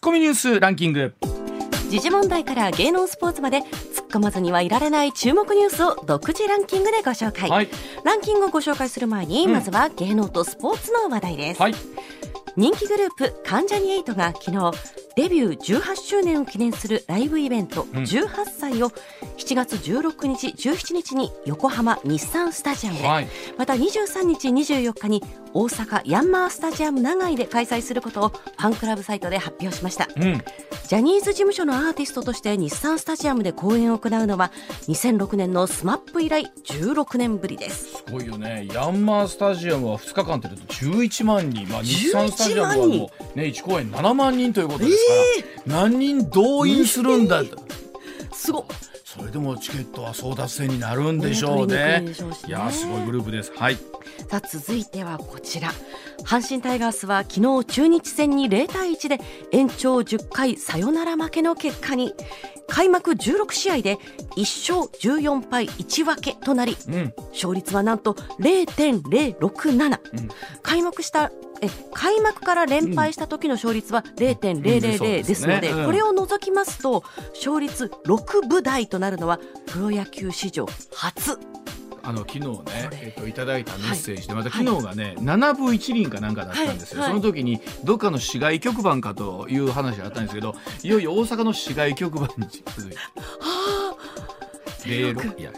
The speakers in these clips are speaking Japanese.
ッコミニュースランキング。時事問題から芸能スポーツまで突っ込まずにはいられない注目ニュースを独自ランキングでご紹介、はい。ランキングをご紹介する前に、まずは芸能とスポーツの話題です、はい。人気グループ関ジャニ∞が昨日デビュー18周年を記念するライブイベント18歳を7月16日17日に横浜日産スタジアムで、はい。また23日24日に大阪ヤンマースタジアム長居で開催することをファンクラブサイトで発表しました。うん。ジャニーズ事務所のアーティストとして日産スタジアムで公演を行うのは2006年の SMAP 以来16年ぶりです。すごいよね。ヤンマースタジアムは2日間ってると11万人、まあ、日産スタジアムは11万人もう、ね、1公演7万人ということですから、何人動員するんだと。すご。っそれでもチケットは争奪戦になるんでしょうね。ね。いやーすごいグループです。はい。さあ続いてはこちら。阪神タイガースは昨日中日戦に0対1で延長10回サヨナラ負けの結果に。開幕16試合で1勝14敗1分けとなりうん。勝率はなんと0.067、うん。開幕したえ開幕から連敗した時の勝率は0.000うんそうでですすので、これを除きますと勝率6分台となるのはプロ野球史上初。あの昨日ねえっといただいたメッセージで、またはい昨日がね、7分1厘かなんかだったんですよ、はいその時にどっかの市外局番かという話があったんですけどい。よいよ大阪の市外局番に続いて。零六いや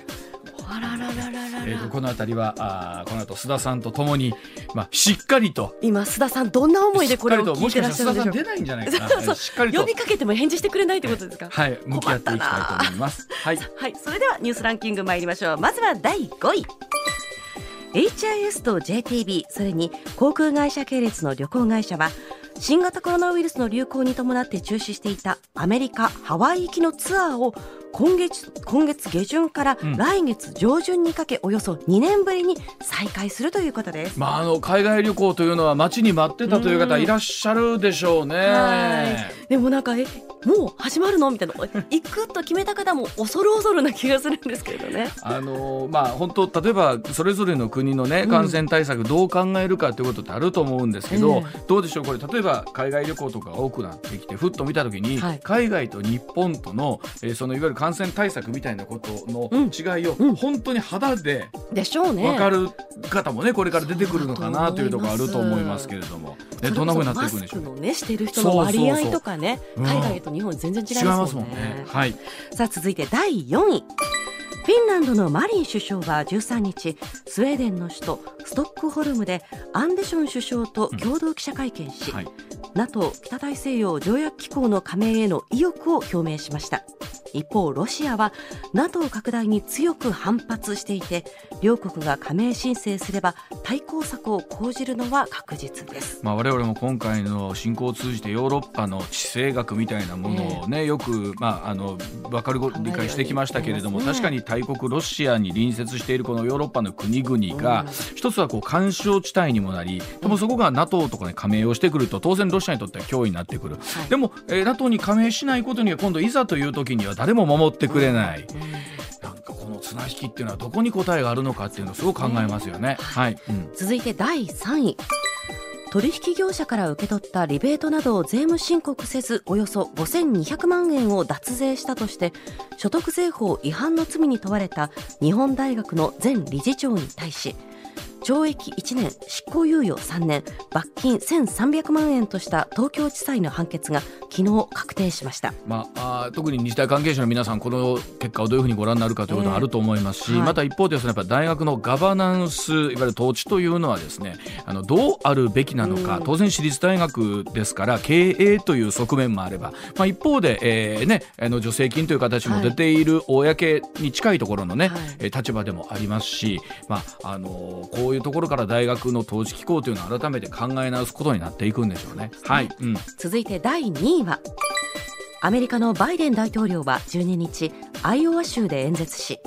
あらららららら。えーとこの辺りはあーこの後須田さんとともに、まあ、しっかりと今須田さんどんな思いでこれを聞いらっしてらしたゃるんでしょう須田さん出ないんじゃないかな。そうそう。しっかりと。呼びかけても返事してくれないってことですか？はい向き合っていきたいと思います。はい。はい、それではニュースランキング参りましょう。まずは第5位。HIS と JTB それに航空会社系列の旅行会社は新型コロナウイルスの流行に伴って中止していたアメリカ・ハワイ行きのツアーを今月今月下旬からうん。来月上旬にかけおよそ2年ぶりに再開するということです。まあ、あの海外旅行というのは待ちに待ってたという方いらっしゃるでしょうね。はい。でもなんかえもう始まるの？みたいな。え 行くと決めた方も恐る恐るな気がするんですけどね。あのまあ本当例えばそれぞれの国のねうん。感染対策どう考えるかということってあると思うんですけど、えどうでしょう？これ例えば海外旅行とかが多くなってきてふっと見た時に、はい。海外と日本との、えーそのいわゆる感染対策みたいなことのうん。違いをうん。本当に肌ででしょうね。分かる方もねこれから出てくるのかなというところあると思いますけれども、ね、どんなふうになっていくんでしょうマスクのねしてる人の割合とかね海外と日本全然違いまますすもんね。はい。さあ続いて第4位フィンランドのマリン首相は13日スウェーデンの首都ストックホルムでアンデション首相と共同記者会見し、はい。NATO 北大西洋条約機構の加盟への意欲を表明しました。一方ロシアは NATO 拡大に強く反発していて両国が加盟申請すれば対抗策を講じるのは確実です。まあ、我々も今回の侵攻を通じてヨーロッパの地政学みたいなものをね、よく、まあ、あの分かる理解してきましたけれども、ね。確かに大国ロシアに隣接しているこのヨーロッパの国々が、一つはこう干渉地帯にもなりでもそこが NATO とかに加盟をしてくると当然ロシアにとっては脅威になってくる、はい。でも、えー NATO に加盟しないことには今度いざという時には誰も守ってくれない。なんかこの綱引きっていうのはどこに答えがあるのかっていうのをすごく考えますよね。はい、うん。続いて第3位取引業者から受け取ったリベートなどを税務申告せずおよそ5200万円を脱税したとして所得税法違反の罪に問われた日本大学の前理事長に対し懲役1年執行猶予3年罰金1300万円とした東京地裁の判決が昨日確定しました。まあ、あー特に日大関係者の皆さんこの結果をどういうふうにご覧になるかということはあると思いますし、ええはい。また一方でねやっぱ大学のガバナンスいわゆる統治というのはですねあのどうあるべきなのか、うん。当然私立大学ですから経営という側面もあれば、まあ、一方で、えーね、あの助成金という形も出ている公に近いところのね、はい。えー立場でもありますし、まああのこういうところから大学の統治機構というのを改めて考え直すことになっていくんでしょうね。はい、うん。続いて第2位はアメリカのバイデン大統領は12日アイオワ州で演説し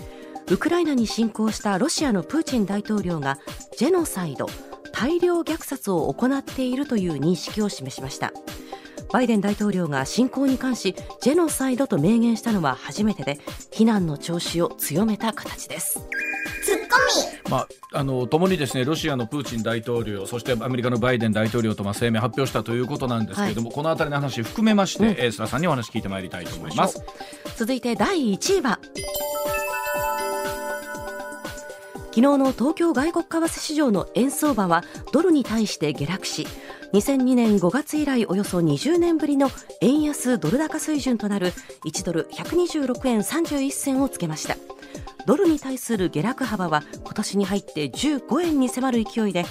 ウクライナに侵攻したロシアのプーチン大統領がジェノサイド大量虐殺を行っているという認識を示しました。バイデン大統領が侵攻に関しジェノサイドと明言したのは初めてで非難の調子を強めた形です。ツッまあ、あの共にですねロシアのプーチン大統領そしてアメリカのバイデン大統領とまあ声明発表したということなんですけれども、このあたりの話含めまして、えー須田さんにお話聞いてまいりたいと思います。続いて第1位は昨日の東京外国為替市場の円相場はドルに対して下落し2002年5月以来およそ20年ぶりの円安ドル高水準となる1ドル126円31銭をつけましたドルに対する下落幅は今年に入って15円に迫る勢いで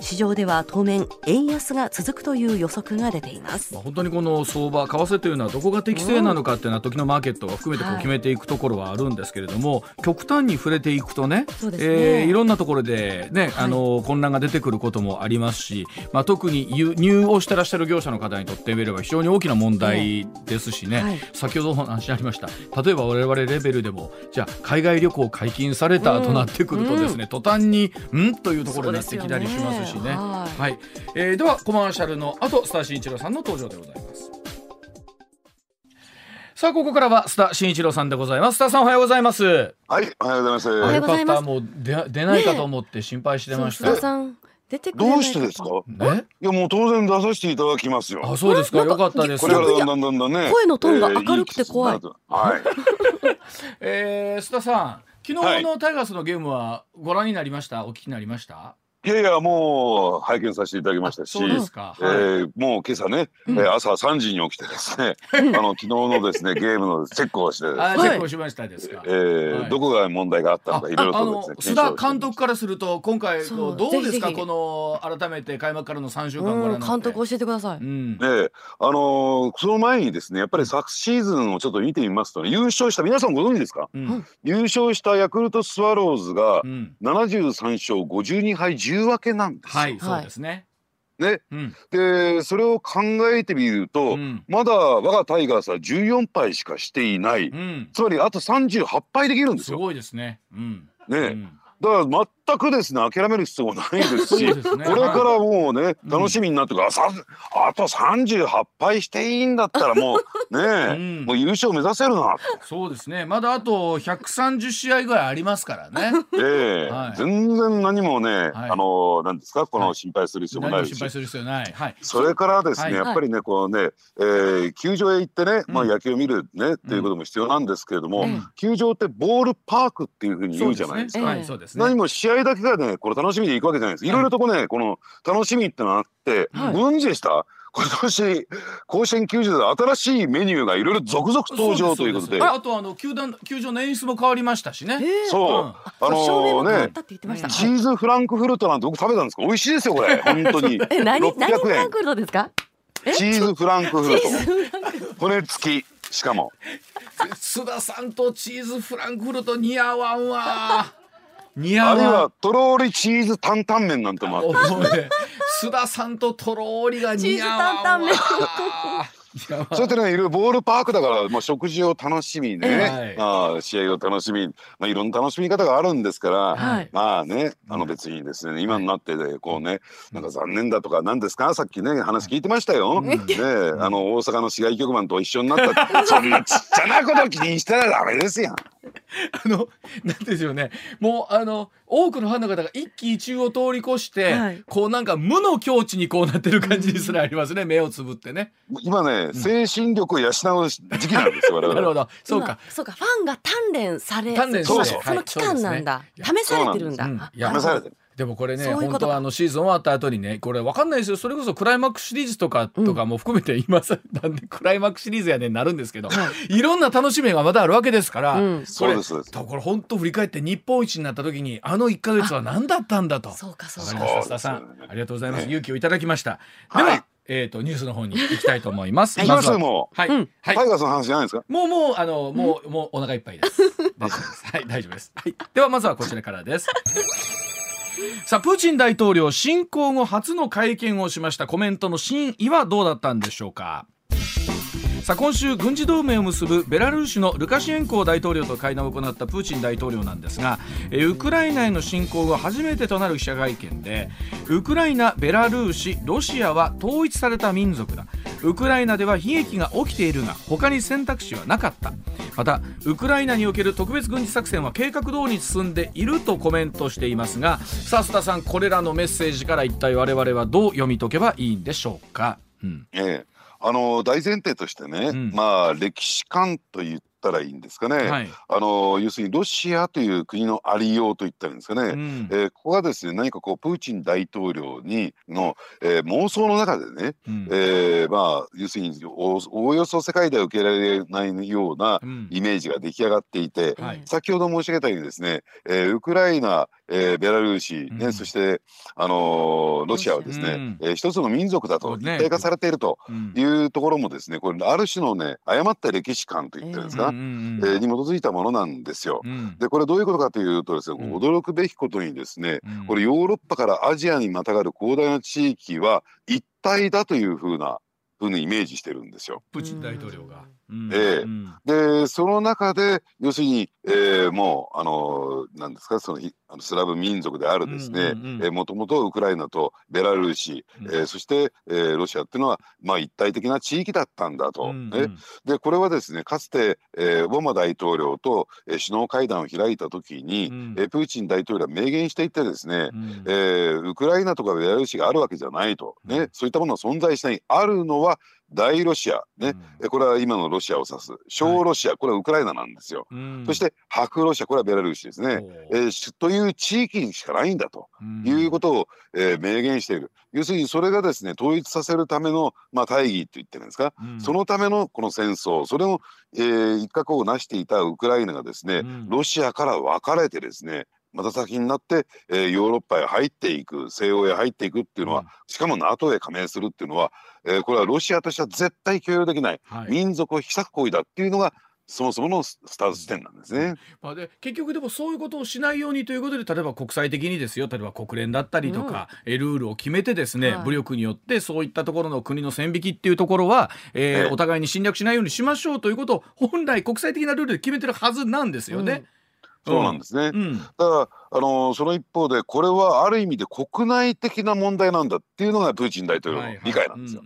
市場では当面円安が続くという予測が出ています。まあ、本当にこの相場、為替というのはどこが適正なのかっていうのは時のマーケットが含めてこうはい。決めていくところはあるんですけれども、極端に触れていくとねね。えーいろんなところで、ねはい。あの混乱が出てくることもありますし、まあ、特に輸入をしてらっしゃる業者の方にとってみれば非常に大きな問題ですしね、はい。先ほどお話ありました。例えば我々レベルでもじゃあ海外旅行解禁されたとなってくるとですね、途端にん？というところになってきたりしますしね。そうですよねはい。はい、えーではコマーシャルの後スター新一郎さんの登場でございます。さあここからはスター新一郎さんでございます。スターさんおはようございます。はい、おはようございます。おはようございもう出出ないかと思って心配してました、須田さん出てくれないどうしてですか？ねいや、もう当然出させていただきますよ。あそうですか。よかったです。これからだんだんだんだんね。声のトーンが明るくて怖いえーい季節になると。はい。えー、須田さん昨日のタイガースのゲームはご覧になりました？お聞きになりました？いやいや、もう拝見させていただきましたし。えはい。ーもう今朝ね、うん。えー朝3時に起きてですね、あの昨日のですねゲームのチェックをしてね、あチはい。ェックをしましたですか、えーはい。どこが問題があったのあかいろいろあのとですね須田監督からすると今回どうですか？この改めて開幕からの3週間ご覧になって、うん監督教えてください。うん。ええあのーその前にですねやっぱり昨シーズンをちょっと見てみますとね優勝した皆さんご存知ですか？うん。優勝したヤクルトスワローズがうん。73勝52敗10分けなんですよ。はいそうですね、ね、うんでそれを考えてみると、うんまだ我がタイガースは14敗しかしていない、うん、つまりあと38敗できるんですよ。すごいですね。うん。ねうんだから全くですね諦める必要もないですしですね。これからもうねうん。楽しみになってくる、あさあと38敗していいんだったらもう ねえ、うん。もう優勝目指せるな。そうですね。まだあと130試合ぐらいありますからね。ええ。はい。全然何もね、い。あのなんですか？こはい。の心配する必要も何ないし、も心配する必要ない。はい。それからですね、はい。やっぱりねこうね、えー球場へ行ってね、まあうん野球を見るね、っていうことも必要なんですけれども、うん。球場ってボールパークっていうふうに言うじゃないですか。はい、そうです。ね。何も試合だけがねこれ楽しみで行くわけじゃないです。い。ろいろとこうね、この楽しみってのがあって、はい。ご存知でした？今年甲子園球場で新しいメニューがいろいろ続々登場ということで。ああとあの球団球場の演出も変わりましたしね。えー。そう、うんあのね変わったって言ってました、うんチーズフランクフルトなんて僕食べたんですか？美味しいですよこれ。本当に。え何何フ600円ランクフルトですか？え？チーズフランクフルト。骨付きしかも。須田さんとチーズフランクフルト似合わんわ。似合あるいは。とろーりチーズ担々麺なんてもあって須田さんととろーりが似合わんわ。チーズ担々麺そうやってねいろいろボールパークだからもう食事を楽しみね、ええ。ああ試合を楽しみ、まあ、いろんな楽しみ方があるんですから、はい。まあねあの別にですね今になってねこうねなんか残念だとか何ですか？さっきね話聞いてましたよ。ねあの大阪の市外局番と一緒になった そんなちっちゃなこと気にしたらダメですよ。あのなんでしょうね。もうあの多くのファンの方が一喜一憂を通り越して、はい。こうなんか無の境地にこうなってる感じにすらありますね、目をつぶってね。今ね精神力を養う時期なんですよ。我々。なるほど。そうか。今そうか。ファンが鍛錬され鍛錬そその期間なんだ、はいそう。です試されてるんだ。そうなん試されてるでもこれね本当はあのシーズン終わった後にねこれわかんないですよ。それこそクライマックスシリーズとかとかも含めて今さ、なんでクライマックスシリーズやねんなるんですけど、い、ろんな楽しみがまだあるわけですから、うん。これそうですそうです。とこれ本当振り返って日本一になった時にあの1か月は何だったんだと。そうかそうわかかりました須田さんありがとうございます、ね勇気をいただきました。では、はいえっ、とニュースの方に行きたいと思います。行きますずはもはい、うん。はい。タイガースの話じゃないですか？もうもうあのもう、もうお腹いっぱいです。大丈夫です。はい大丈夫です。はい。ではまずはこちらからです。さあプーチン大統領侵攻後初の会見をしましたコメントの真意はどうだったんでしょうか？さあ今週軍事同盟を結ぶベラルーシのルカシェンコ大統領と会談を行ったプーチン大統領なんですがウクライナへの侵攻後初めてとなる記者会見でウクライナ、ベラルーシ、ロシアは統一された民族だ。ウクライナでは悲劇が起きているが他に選択肢はなかった。またウクライナにおける特別軍事作戦は計画通り進んでいるとコメントしていますがさあ須田さんこれらのメッセージから一体我々はどう読み解けばいいんでしょうか、うん。ええ。あの大前提としてね、うん。まあ歴史観と言ったらいいんですかね、はい。あの要するにロシアという国のありようと言ったらいいんですかね、うん。えーここがですね何かこうプーチン大統領にの、えー妄想の中でね、うん。えーまあ要するにおおおよそ世界では受けられないようなうん。イメージが出来上がっていて、はい。先ほど申し上げたようにですね、えーウクライナ、えーベラルーシ、ねうん。そして、あのーロシアはですね、うん。えー一つの民族だと一体化されているとうん。いうところもですねこれある種のね誤った歴史観と言ってるんですか、えーに基づいたものなんですよ。うん。でこれどういうことかというとですね、うん。驚くべきことにですねうん。これヨーロッパからアジアにまたがる広大な地域は一体だというふうなふうにイメージしてるんですよ。プーチン大統領が。うん。ええ。うん。でその中で要するに、えーもうあのなんですかそのひあのスラブ民族であるですねもともとウクライナとベラルーシ、うん。えーそして、えーロシアっていうのは、まあ、一体的な地域だったんだと。ねうんうん。でこれはですねかつて、えーオバマ大統領と、えー首脳会談を開いた時に、うん。えープーチン大統領は明言していてですね、うん。えーウクライナとかベラルーシがあるわけじゃないと、ね。うん。そういったものは存在しない。あるのは大ロシア、ね。えこれは今のロシアを指す。小ロシア、これはウクライナなんですよ。うん。そして白ロシアこれはベラルーシですね。えーしという地域にしかないんだとうん。いうことを、えー明言している。要するにそれがですね統一させるための、まあ、大義って言ってるんですか、うん。そのためのこの戦争それの、えー一角を成していたウクライナがですね、うん。ロシアから分かれてですねまた先になって、えーヨーロッパへ入っていく西欧へ入っていくっていうのは、うん。しかも NATO へ加盟するっていうのは、えーこれはロシアとしては絶対許容できない、はい。民族を引き裂く行為だっていうのがそもそものススタート地点なんですね。まあ、で結局でもそういうことをしないようにということで例えば国際的にですよ。例えば国連だったりとか、えルールを決めてですね、はい。武力によってそういったところの国の線引きっていうところは、えーええ。お互いに侵略しないようにしましょうということを本来国際的なルールで決めてるはずなんですよね。そうなんですね。うんだから、あのーその一方でこれはある意味で国内的な問題なんだっていうのがプーチン大統領の理解なんですよ。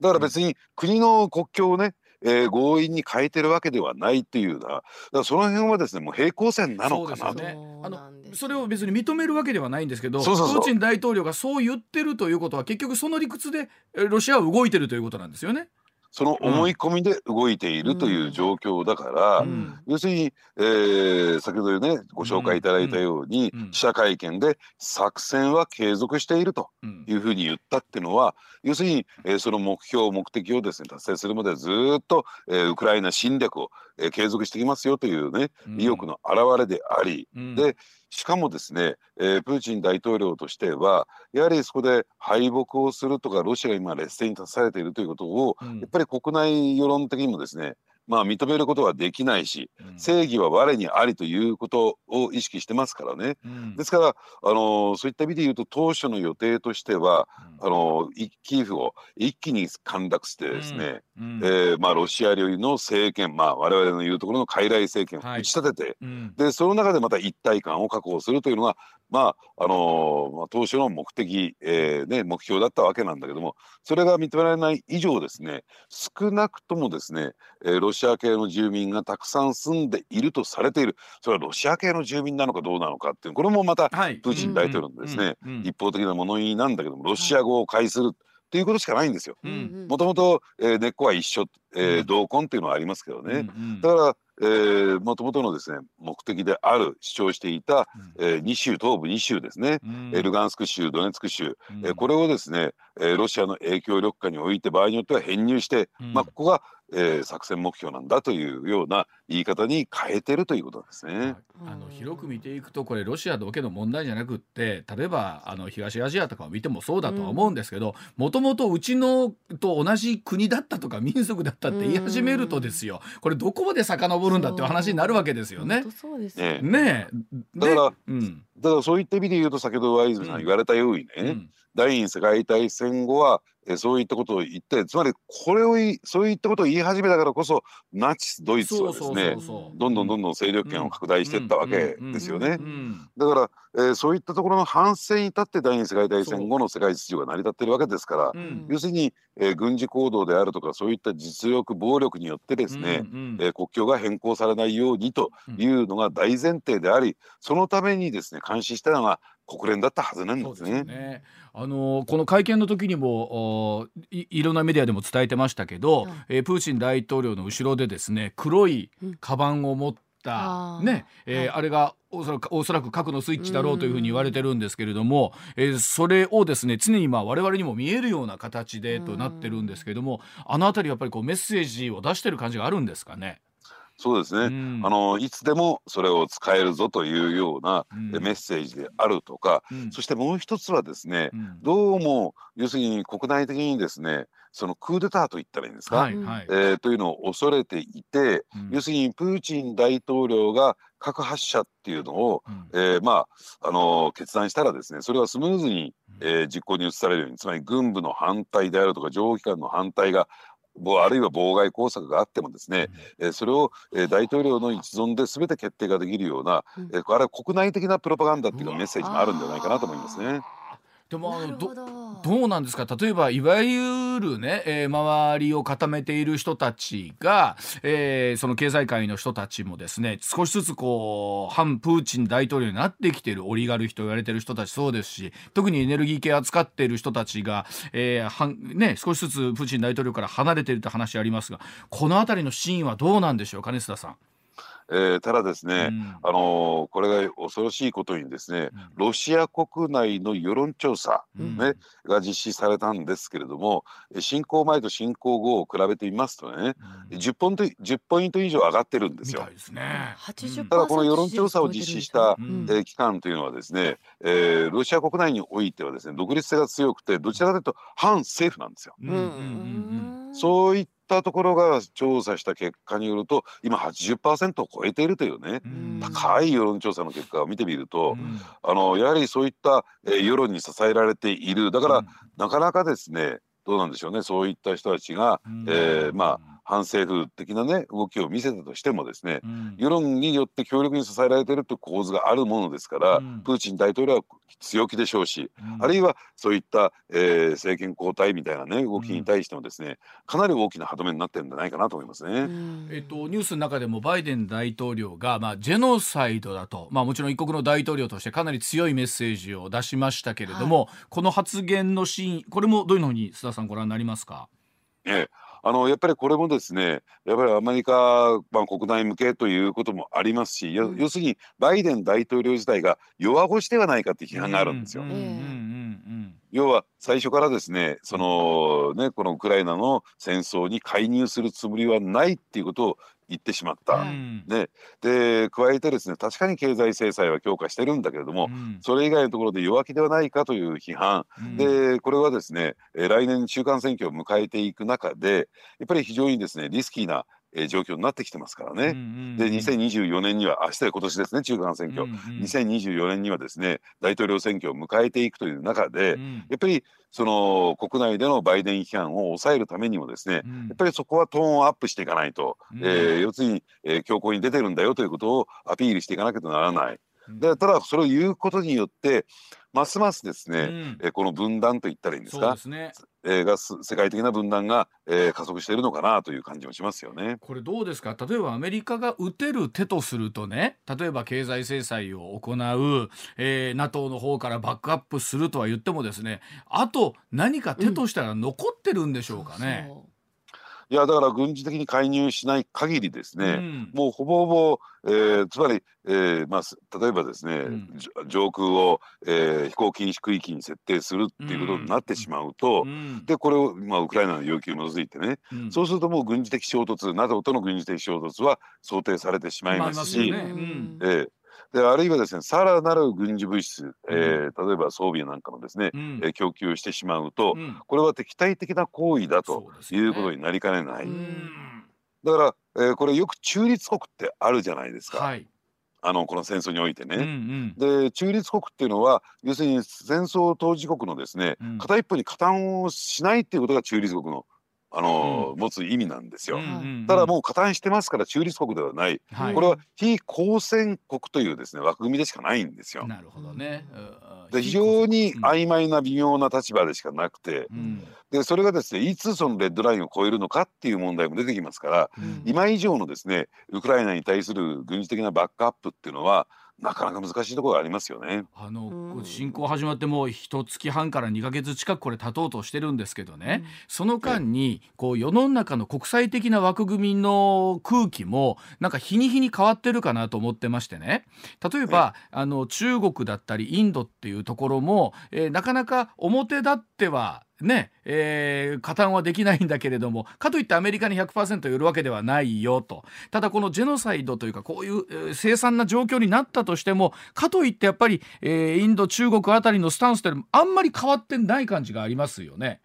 だから別に国の国境をね、えー強引に変えてるわけではないっていうようなだからその辺はですねもう平行線なのかなと。そうですよねそれを別に認めるわけではないんですけどプーチン大統領がそう言ってるということは結局その理屈でえロシアは動いてるということなんですよね。その思い込みで動いているという状況だから、うん。要するに、えー先ほどねご紹介いただいたように、記者会見で作戦は継続しているとうん。いうふうに言ったっていうのは要するに、えーその目標目的をですね達成するまでずーっと、えーウクライナ侵略を、えー継続していきますよというね意欲の表れであり、うん。でしかもですね、えープーチン大統領としてはやはりそこで敗北をするとかロシアが今劣勢に立たされているということをうん。やっぱり国内世論的にもですねまあ認めることはできないしうん。正義は我にありということを意識してますからね。うん。ですから、あのーそういった意味で言うと当初の予定としてはあのーいキーフを一気に陥落してですね、うん。えーまあ、ロシア領の政権、まあ、我々の言うところの傀儡政権をはい打ち立てて、うん。でその中でまた一体感を確保するというのが、まああのーまあ、当初の目的、えーね、目標だったわけなんだけどもそれが認められない以上ですね少なくともですね、えーロシア系の住民がたくさん住んでいるとされている。それはロシア系の住民なのかどうなのかっていうこれもまたはい。プーチン大統領のですね、一方的な物言いなんだけどもロシア語を介するっていうことしかないんですよ。もともと根っこは一緒、えーうん同根っていうのはありますけどね。だから、えー、もともとのですね目的である主張していた、えー、2州東部2州ですね、うん。えールガンスク州ドネツク州、うん。えーこれをですね、えーロシアの影響力下において場合によっては編入して、うん。まあ、ここが、えー作戦目標なんだというような言い方に変えてるということですね。あの広く見ていくとこれロシアだけの問題じゃなくって例えばあの東アジアとかを見てもそうだとは思うんですけどもともとうちのと同じ国だったとか民族だったって言い始めるとですよ。これどこまで遡るんだっていう話になるわけですよね。そうですよ。ねねえだからでうん。だからそういった意味で言うと先ほどワイズさん。言われたようにね、うん第二次世界大戦後は、えーそういったことを言ってつまりこれをそういったことを言い始めたからこそナチスドイツはですねどんどんどんどん勢力圏を拡大していったわけですよね。うん。だから、えーそういったところの反省に立って第二次世界大戦後の世界秩序が成り立っているわけですから、うん。要するに、えー軍事行動であるとかそういった実力暴力によってですね、うん。えー国境が変更されないようにというのが大前提でありそのためにですね監視したのが国連だったはずなんですそうですよね。ね。あのこの会見の時にもおいいろんなメディアでも伝えてましたけど、はいえープーチン大統領の後ろでですね黒いカバンを持った、あーね、えーはいあれがおそらくおそらく核のスイッチだろうというふうに言われてるんですけれども、えーそれをですね常にまあ我々にも見えるような形でとなってるんですけれども、あのあたりやっぱりこうメッセージを出してる感じがあるんですかね？そうですね、うん。あのいつでもそれを使えるぞというようなメッセージであるとか、うん。そしてもう一つはですね、うん。どうも要するに国内的にですねそのクーデターと言ったらいいんですか、はいはい。えーというのを恐れていて、うん。要するにプーチン大統領が核発射っていうのを、うん。えーまああの決断したらですねそれはスムーズに、えー実行に移されるようにつまり軍部の反対であるとか情報機関の反対がぼあるいは妨害工作があってもですね、えーそれを、えー大統領の一存で全て決定ができるような、うん。えーあれは国内的なプロパガンダっていうメッセージもあるんじゃないかなと思いますね。でもあのどどどうなんですか？例えばいわゆるね、えー周りを固めている人たちが、えーその経済界の人たちもですね少しずつこう反プーチン大統領になってきているオリガルヒと言われている人たちそうですし特にエネルギー系扱っている人たちが、えーはんね、少しずつプーチン大統領から離れているという話ありますがこの辺りのシーンはどうなんでしょう金須田さん。えーただですね、うん。あのーこれが恐ろしいことにですね、ロシア国内の世論調査、うん。ねが実施されたんですけれどもえ侵攻前と侵攻後を比べてみますとねうん。10ポイント10ポイント以上上がってるんですよ。すね。80%ただこの世論調査を実施したうん。えー機関というのはですね、えーロシア国内においてはですね独立性が強くてどちらかというと反政府なんですよ。うん。うん。うん。うん。そういったところが調査した結果によると今80%を超えているというねうん。高い世論調査の結果を見てみると、うん。あのやはりそういった、えー世論に支えられている。だから、うん。なかなかですねどうなんでしょうねそういった人たちが、うん。えーまあ反政府的なね動きを見せたとしてもですねうん。世論によって強力に支えられているという構図があるものですから、うん。プーチン大統領は強気でしょうし、うん。あるいはそういった、えー政権交代みたいなね動きに対してもですね、かなり大きな歯止めになってるんじゃないかなと思いますね。えっと、ニュースの中でもバイデン大統領が、まあ、ジェノサイドだと、まあ、もちろん一国の大統領としてかなり強いメッセージを出しましたけれども、この発言のシーンこれもどういうのに須田さんご覧になりますか、ええあのやっぱりこれもですねやっぱりアメリカ、まあ、国内向けということもありますし、ようん。要するにバイデン大統領自体が弱腰ではないかって批判があるんですよ。うんうんうん。要は最初からですねそのねこのウクライナの戦争に介入するつもりはないっていうことを言ってしまった。ね、で加えてですね確かに経済制裁は強化してるんだけれども、うん。それ以外のところで弱気ではないかという批判、うん。でこれはですねえー来年中間選挙を迎えていく中でやっぱり非常にですねリスキーなえー状況になってきてますからね。で2024年には明日で今年ですね中間選挙、うんうん2024年にはですね大統領選挙を迎えていくという中で、うん。やっぱりその国内でのバイデン批判を抑えるためにもですね、うん。やっぱりそこはトーンをアップしていかないと、うん。えー要するに、えー強硬に出てるんだよということをアピールしていかなきゃならない。でただそれを言うことによってますますですね、うん。えーこの分断と言ったらいいんですか？そうですね。えーがす世界的な分断が、えー加速しているのかなという感じもしますよね。これどうですか？例えばアメリカが打てる手とするとね例えば経済制裁を行う、えー、NATO の方からバックアップするとは言ってもですねあと何か手としたら残ってるんでしょうかね。いやだから軍事的に介入しない限りですね、うん。もうほぼほぼ、えーつまり、えーまあ、す例えばですね、ん。じょ上空を、えー飛行禁止区域に設定するっていうことになってしまうと、うん。でこれを、まあ、ウクライナの要求に基づいてね、うん。そうするともう軍事的衝突 NATO との軍事的衝突は想定されてしまいますし、まあえーであるいはですねさらなる軍事物質、えー例えば装備なんかのですね、うんえー供給してしまうと、うんこれは敵対的な行為だということになりかねない。うんだから、えーこれよく中立国ってあるじゃないですか。はい。あのこの戦争においてうんうね。んで中立国っていうのは要するに戦争当事国のですね、うん片一方に加担をしないっていうことが中立国のあの、持つ意味なんですよ。ただもう加担してますから中立国ではない、はい。これは非公戦国というですね枠組みでしかないんですよ。なるほどね。うん。で非常にうん曖昧な微妙な立場でしかなくてうん。でそれがですねいつそのレッドラインを超えるのかっていう問題も出てきますからうん。今以上のですねウクライナに対する軍事的なバックアップっていうのはなかなか難しいところがありますよね。あのうん。侵攻始まってもう一月半から2ヶ月近くこれ経とうとしてるんですけどね、その間にこう世の中の国際的な枠組みの空気もなんか日に日に変わってるかなと思ってましてね。例えばあの中国だったりインドっていうところも、えーなかなか表立ってはねえー加担はできないんだけれどもかといってアメリカに100%寄るわけではないよとただこのジェノサイドというかこういう、凄惨な状況になったとしてもかといってやっぱり、えーインド中国あたりのスタンスってあんまり変わってない感じがありますよね。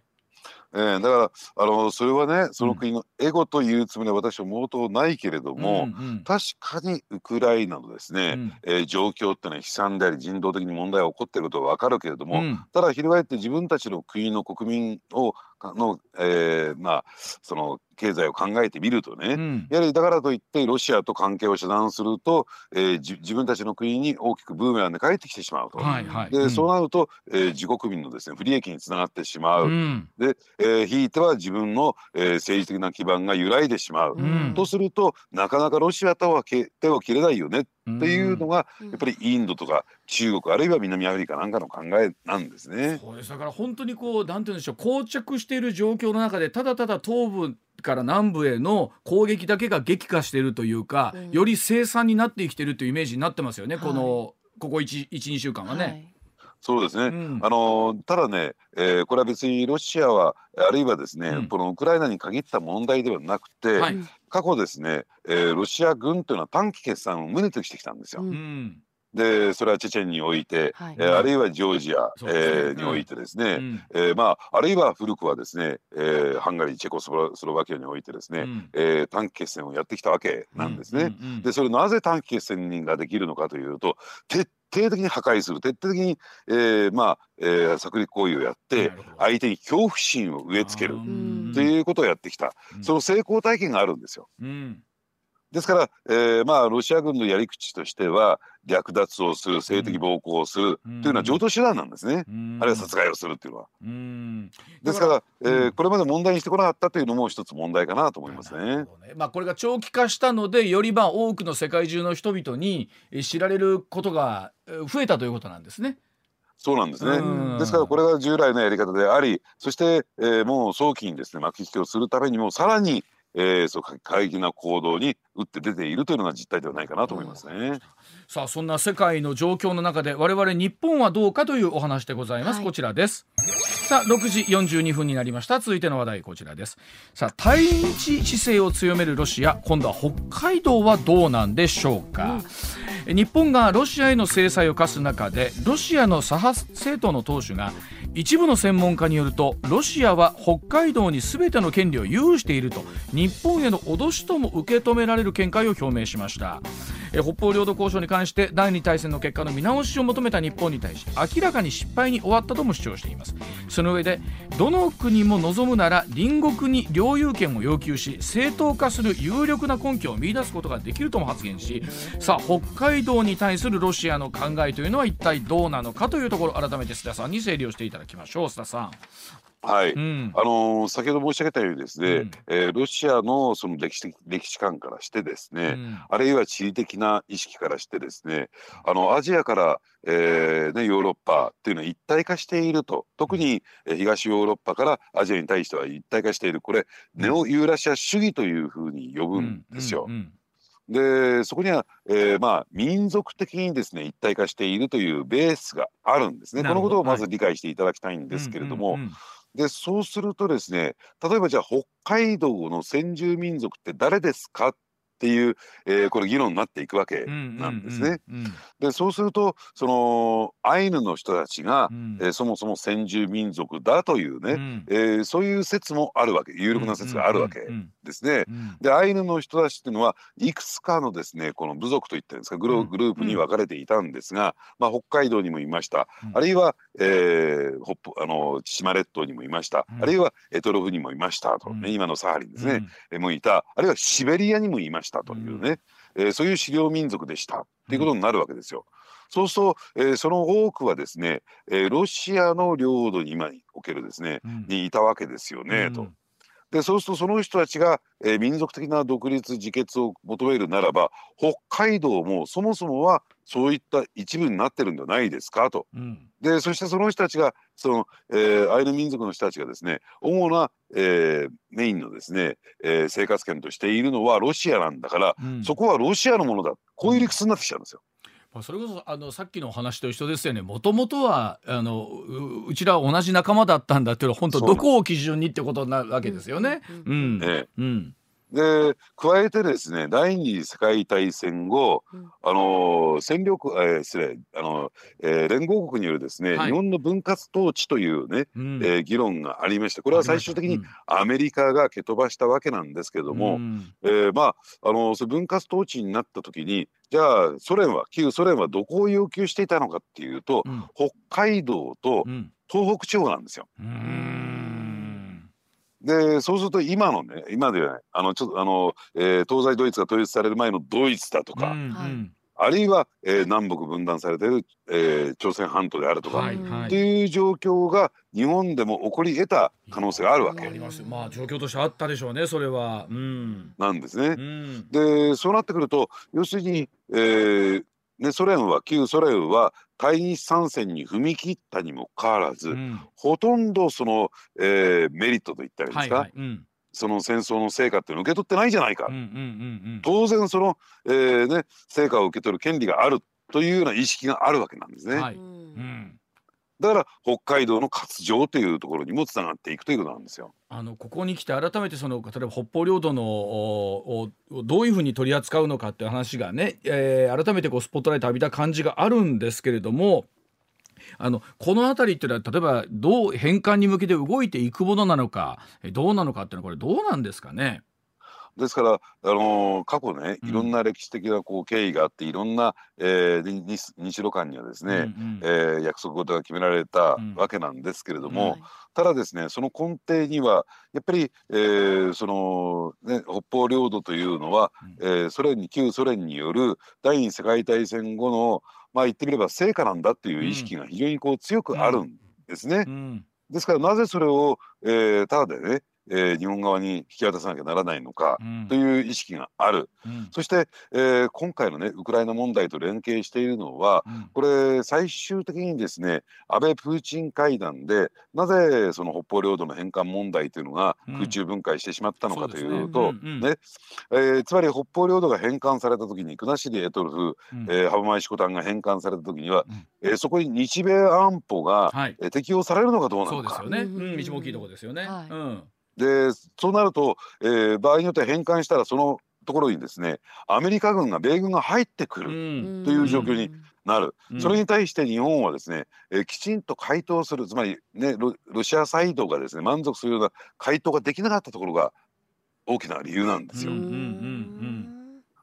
えーだからあのそれはねその国のエゴというつもりは私は毛頭ないけれども、うんうん確かにウクライナのですね、うん。えー状況ってのは悲惨であり人道的に問題が起こっていることは分かるけれども、うん。ただ翻って自分たちの国の国民をかの、えーまあその経済を考えてみるとね、うん。やはりだからといってロシアと関係を遮断すると、えーじ自分たちの国に大きくブーメランで帰ってきてしまうと。はいはい。で、ん。そうなると、えー自国民のですね不利益につながってしまう、うん。で、えーひいては自分の、えー政治的な基盤が揺らいでしまう、うん。とするとなかなかロシアとはけ手を切れないよねっていうのが、うん。やっぱりインドとか中国あるいは南アフリカなんかの考えなんですね。そうです。だから本当にこうなんて言うんでしょう膠着している状況の中でただただ東部から南部への攻撃だけが激化しているというか、うん。より凄惨になってきているというイメージになってますよね、はい。このここ12週間はね。そうですね、うん。あのただね、えーこれは別にロシアはあるいはですね、うん。このウクライナに限った問題ではなくて、はい。過去ですね、えーロシア軍というのは短期決算を胸としてきたんですよ。うん。うんでそれはチェチェンにおいて、はい。えーあるいはジョージア、えーにおいてですね、うん。えーまあ、あるいは古くはですね、えーハンガリーチェコスロスロバキアにおいてですね、うん。えー短期決戦をやってきたわけなんですね。うんうんうんでそれなぜ短期決戦ができるのかというと徹底的に破壊する徹底的に、えーまあえー殺戮行為をやって相手に恐怖心を植え付けるうん。ということをやってきた、うん。その成功体験があるんですよ。うんですから、えーまあロシア軍のやり口としては略奪をする性的暴行をするというのは常套手段なんですね、うん。あるいは殺害をするっていうのは。うん。ですから、えーうん。これまで問題にしてこなかったというのも一つ問題かなと思いますね。ね。まあ、これが長期化したのでよりまあ多くの世界中の人々にえ知られることがえ増えたということなんですね。そうなんですね。うん。ですからこれが従来のやり方でありそして、えーもう早期にですね幕引きをするためにもさらに、えー、そうか過激な行動に打って出ているというのが実態ではないかなと思いますね。さあそんな世界の状況の中で我々日本はどうかというお話でございます、はい。こちらです。さあ6時42分になりました。続いての話題こちらです。さあ対日姿勢を強めるロシア。今度は北海道はどうなんでしょうか、え日本がロシアへの制裁を科す中でロシアの左派政党の党首が一部の専門家によるとロシアは北海道に全ての権利を有していると日本への脅しとも受け止められる見解を表明しました。北方領土交渉に関して第二大戦の結果の見直しを求めた日本に対し明らかに失敗に終わったとも主張しています。その上でどの国も望むなら隣国に領有権を要求し正当化する有力な根拠を見出すことができるとも発言しさあ北海道に対するロシアの考えというのは一体どうなのかというところ改めて須田さんに整理をしていただきましょう須田さん。はい、うん。あのー先ほど申し上げたようにですね、うん。えーロシアのその歴史的歴史観からしてですね、うん。あるいは地理的な意識からしてですねあのアジアから、えーね、ヨーロッパっていうのは一体化していると。特にえー東ヨーロッパからアジアに対しては一体化している。これネオユーラシア主義というふうに呼ぶんですよ。うんうんでそこには、えーまあ、民族的にですね一体化しているというベースがあるんですね。このことをまず理解していただきたいんですけれども、でそうするとですね例えばじゃあ北海道の先住民族って誰ですかってっていう、えーこれ議論になっていくわけなんですね。でそうするとそのアイヌの人たちが、うん。えーそもそも先住民族だというね、うん。えーそういう説もあるわけ有力な説があるわけうんですね。うん。でアイヌの人たちっていうのはいくつかのですねこの部族といったんですかグループに分かれていたんですが、まあ、北海道にもいました、うん。あるいは、えーあの千島列島にもいました、うん。あるいはエトロフにもいましたと、ねうん。今のサハリンですね、もいた。あるいはシベリアにもいましたというね、えーそういう狩猟民族でした。っていうことになるわけですよ。そうすると、えーその多くはですね、えーロシアの領土に今におけるですねうん。にいたわけですよね、うんと。でそうするとその人たちが、えー民族的な独立自決を求めるならば北海道もそもそもはそういった一部になってるんじゃないですかと。うんでそしてその人たちがその、えーアイヌ民族の人たちがですね主な、えーメインのですね、えー生活圏としているのはロシアなんだから、うんそこはロシアのものだこういう理屈になってきちゃうんですよ。まあ、それこそあのさっきのお話と一緒ですよね。もともとはあのううちらは同じ仲間だったんだっていうのは本当どこを基準にってことになるわけですよね。ううんん。え。うんで加えてですね第二次世界大戦後、うん。あのー戦力、えー失礼あの、えー連合国によるですね、はい。日本の分割統治というね、うん。えー議論がありましてこれは最終的にアメリカが蹴飛ばしたわけなんですけども、うん。えーまああの分割統治になった時にじゃあソ連は旧ソ連はどこを要求していたのかっていうと、うん。北海道とうん。東北地方なんですよ。うーんでそうすると今のね今ではないあのちょっとあの、えー東西ドイツが統一される前のドイツだとか、うんうん。あるいは、えー南北分断されている、えー朝鮮半島であるとか、はいうんはい。っていう状況が日本でも起こり得た可能性があるわけ。ありますよ。まあ状況としてあったでしょうねそれは。うん。なんですね。うん。でそうなってくると要するに、えーね、ソ連は旧ソ連は対日参戦に踏み切ったにもかかわらず、うん。ほとんどその、えーメリットといったらいいんですか、はいはいうん。その戦争の成果っていうのを受け取ってないじゃないか、うんうんうん。当然その、えーね、成果を受け取る権利があるというような意識があるわけなんですね。はい。うん。うんだから北海道の割譲というところにもつながっていくということなんですよ。あのここに来て改めてその例えば北方領土のおおどういうふうに取り扱うのかっていう話がね、えー改めてこうスポットライト浴びた感じがあるんですけれどもあのこの辺りっていうのは例えばどう返還に向けて動いていくものなのかどうなのかっていうのはこれどうなんですかね？ですから、あのー過去ねうん。いろんな歴史的なこう経緯があっていろんな、えーに日日露間にはですね、うんうん。えー約束事が決められたうん。わけなんですけれどうも、ただですねその根底にはやっぱり、えーそのね、北方領土というのは、うん。えーソ連に旧ソ連による第二次世界大戦後のまあ言ってみれば成果なんだっていう意識が非常にこう強くあるんですね。うん。ですからなぜそれを、えーただでね、えー日本側に引き渡さなきゃならないのかうん。という意識がある。うん。そして、えー今回のねウクライナ問題と連携しているのはうん。これ最終的にですね安倍プーチン会談でなぜその北方領土の返還問題というのがうん。空中分解してしまったのかといそうとね。えーつまり北方領土が返還された時に国後エトロフ、うん。えー、ハブマイシコタンが返還された時には、うん。えーそこに日米安保が、はい。えー適用されるのかどうなのか。そうですよ。ね。うん。道も大きいとこですよね。はい。うんでそうなると、えー場合によっては返還したらそのところにですねアメリカ軍が米軍が入ってくうる、ん。という状況になる、うん。それに対して日本はですね、えーきちんと回答するつまりねロロシアサイドがですね満足するような回答ができなかったところが大きな理由なんですよ。うんうんうん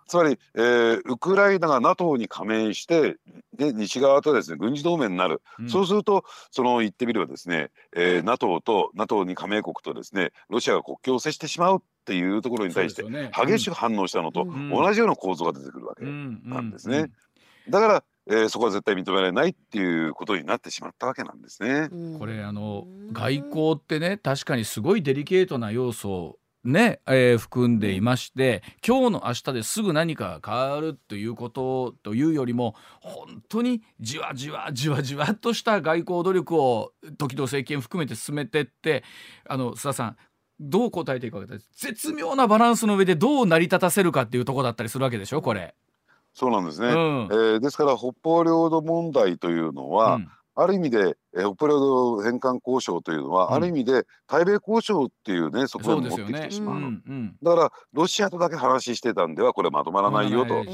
つまり、えーウクライナが NATO に加盟してで西側とですね軍事同盟になる、うん。そうするとその言ってみればですね、えー NATO と NATO に加盟国とですねロシアが国境を接してしまうっていうところに対して激しく反応したのとうん。同じような構造が出てくるわけ。うん。なんですね。だから、えーそこは絶対認められないっていうことになってしまったわけなんですね。これあの外交ってね確かにすごいデリケートな要素をね、えー含んでいまして今日の明日ですぐ何かが変わるということというよりも本当にじわじわじわじわっとした外交努力を時の政権含めて進めてってあの須田さんどう答えていくか絶妙なバランスの上でどう成り立たせるかっていうところだったりするわけでしょこれ。そうなんですね。うんえーですから北方領土問題というのは、うんある意味でえ北方領土返還交渉というのは、うん。ある意味で対米交渉っていうね側そう面も持ってきてしまう。んうん。だからロシアとだけ話してたんではこれまとまらないよと。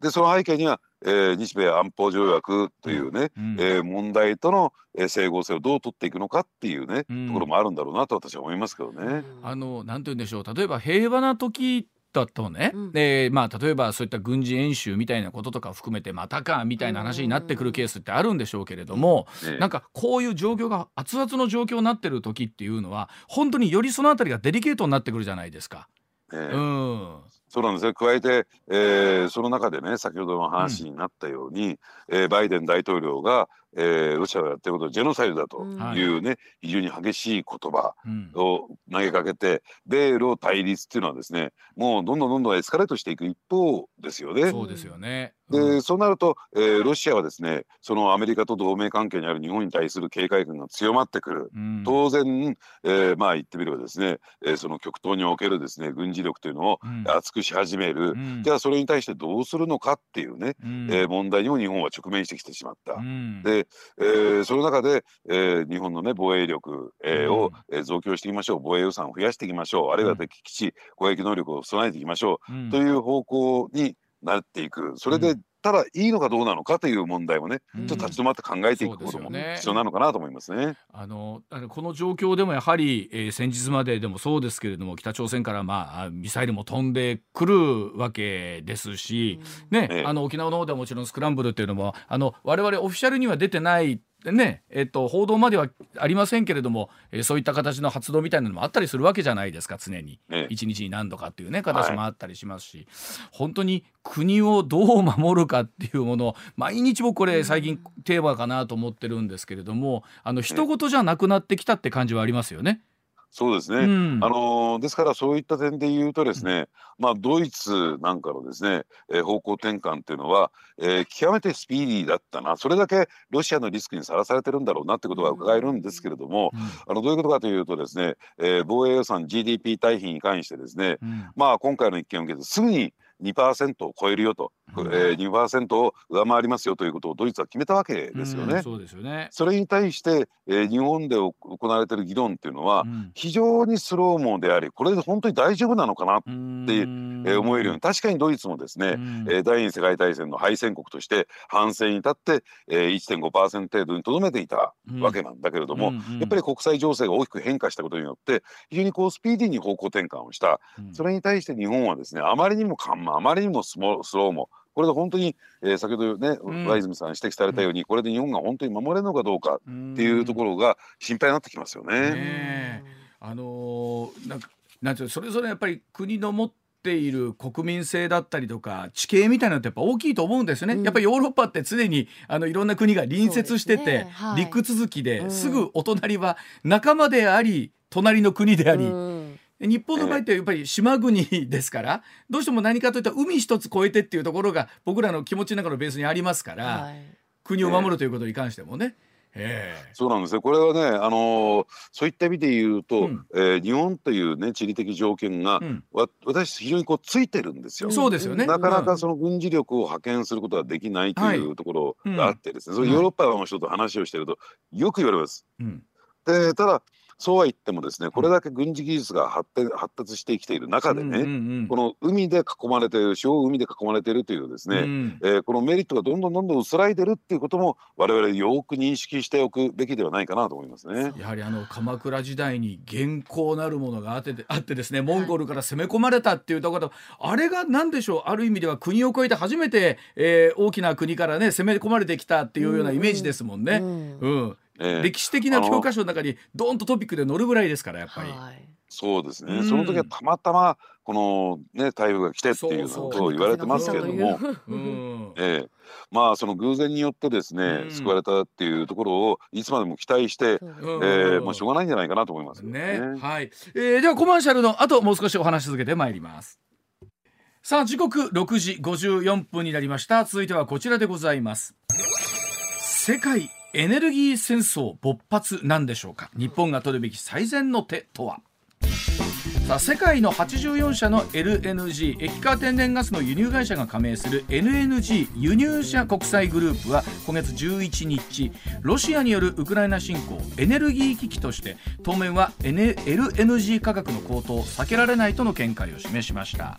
でその背景には、えー日米安保条約というね、うん。えー問題との、えー整合性をどう取っていくのかっていうね、うん。ところもあるんだろうなと私は思いますけどね。あのなんて言うんでしょう。例えば平和な時だとね、うん。えーまあ、例えばそういった軍事演習みたいなこととかを含めてまたかみたいな話になってくるケースってあるんでしょうけれども、ねなんかこういう状況が熱々の状況になってる時っていうのは本当によりそのあたりがデリケートになってくるじゃないですか。えーうん。そうなんですね加えて、えーその中でね先ほどの話になったように、えーバイデン大統領が、えーロシアがやってることはジェノサイドだとうん。い。うね、非常に激しい言葉うん。を投げかけて米ロ対立っていうのはですねもうどんどんどんどんエスカレートしていく一方ですよね。そうですよね。で、うん。そうなると、えーロシアはですねそのアメリカと同盟関係にある日本に対する警戒感が強まってくる。うん。当然、えーまあ言ってみればですね、えーその極東におけるですね軍事力というのをうん。厚くし始める、うん。じゃあそれに対してどうするのかっていうね、うん。えー問題にも日本は直面してきてしまった。うんで、えーその中で、えー日本のね防衛力、えーを、えー増強していきましょう。防衛予算を増やしていきましょう。あるいは敵基地攻撃能力を備えていきましょう。という方向になっていく。それで、うただいいのかどうなのかという問題もね、うん。ちょっと立ち止まって考えていくことも必要なのかなと思いますね。あのあのこの状況でもやはり、えー先日まででもそうですけれども北朝鮮から、まあ、ミサイルも飛んでくるわけですし、ねええ。あの沖縄の方ではもちろんスクランブルっていうのもあの我々オフィシャルには出てないねえっと、報道まではありませんけれども、えーそういった形の発動みたいなのもあったりするわけじゃないですか常に。ね一日に何度かっていうね形もあったりしますし、本当に国をどう守るかっていうものを毎日僕これ最近テーマかなと思ってるんですけれどもあの人事じゃなくなってきたって感じはありますよね。そうですね、うん。あのーですからそういった点で言うとですね、まあドイツなんかのですね、えー方向転換っていうのは、えー極めてスピーディーだったな。それだけロシアのリスクにさらされてるんだろうなってことが伺えるんですけれども、あのどういうことかというとですね、えー防衛予算 GDP 対比に関してですねうん。まあ今回の一件を受けてすぐに2%を超えるよと、うん。えー、2%を上回りますよということをドイツは決めたわけですよね。うんそうですよね。それに対して、えー日本で行われている議論っていうのは、うん。非常にスローモーでありこれで本当に大丈夫なのかなって、うん。えー思えるように確かにドイツもですね、うん。えー第二次世界大戦の敗戦国として反戦に立って、えー、1.5%程度にとどめていたわけなんだけれども、うんうんやっぱり国際情勢が大きく変化したことによって非常にこうスピーディーに方向転換をした。うん。それに対して日本はですねあまりにも緩慢あまりにもスモスローもこれで本当に、えー先ほどね、うん。上泉さん指摘されたように、これで日本が本当に守れるのかどうかっていうところが心配になってきますよね。あのーなんかなんていうのそれぞれやっぱり国の持っている国民性だったりとか地形みたいなのってやっぱ大きいと思うんですよね、うん。やっぱりヨーロッパって常にあのいろんな国が隣接してて、ね。はい。陸続きで、うん。すぐお隣は仲間であり隣の国であり、うん日本の場合ってやっぱり島国ですからどうしても何かといったら海一つ越えてっていうところが僕らの気持ちの中のベースにありますから、はい。国を守るということに関してもね。ええ。そうなんですね。これはね、あのーそういった意味で言うと、うん。えー日本というね地理的条件が、うん。わ私非常にこうついてるんですよ。そうですよね。なかなかその軍事力を派遣することができないというところがあってですね、それうんヨーロッパの人と話をしてるとよく言われます。うん。でただそうは言ってもですねこれだけ軍事技術が発展発達してきている中でね、うんうんうん。この海で囲まれている四方を海で囲まれているというですね、うん。えーこのメリットがどんどんどんどん薄らいでるっていうことも我々よく認識しておくべきではないかなと思いますね。やはりあの鎌倉時代に元寇なるものがあってあってですねモンゴルから攻め込まれたっていうところあれが何でしょう？ある意味では国を越えて初めて、えー大きな国からね攻め込まれてきたっていうようなイメージですもんね。うん。うんえー歴史的な教科書の中にドーンとトピックで載るぐらいですからやっぱり。はい。そうですね、うん。その時はたまたまこのね台風が来てっていうことを言われてますけれども、うん。ええ。まあその偶然によってですね、うん。救われたっていうところをいつまでも期待して、えーまあしょうがないんじゃないかなと思いますよね。ね。はい、えー、ではコマーシャルの後もう少しお話し続けてまいります。さあ時刻6時54分になりました。続いてはこちらでございます。世界エネルギー戦争勃発なんでしょうか？日本が取るべき最善の手とは？さあ世界の84社の LNG 液化天然ガスの輸入会社が加盟する LNG 輸入者国際グループは今月11日ロシアによるウクライナ侵攻エネルギー危機として当面は LNG 価格の高騰を避けられないとの見解を示しました。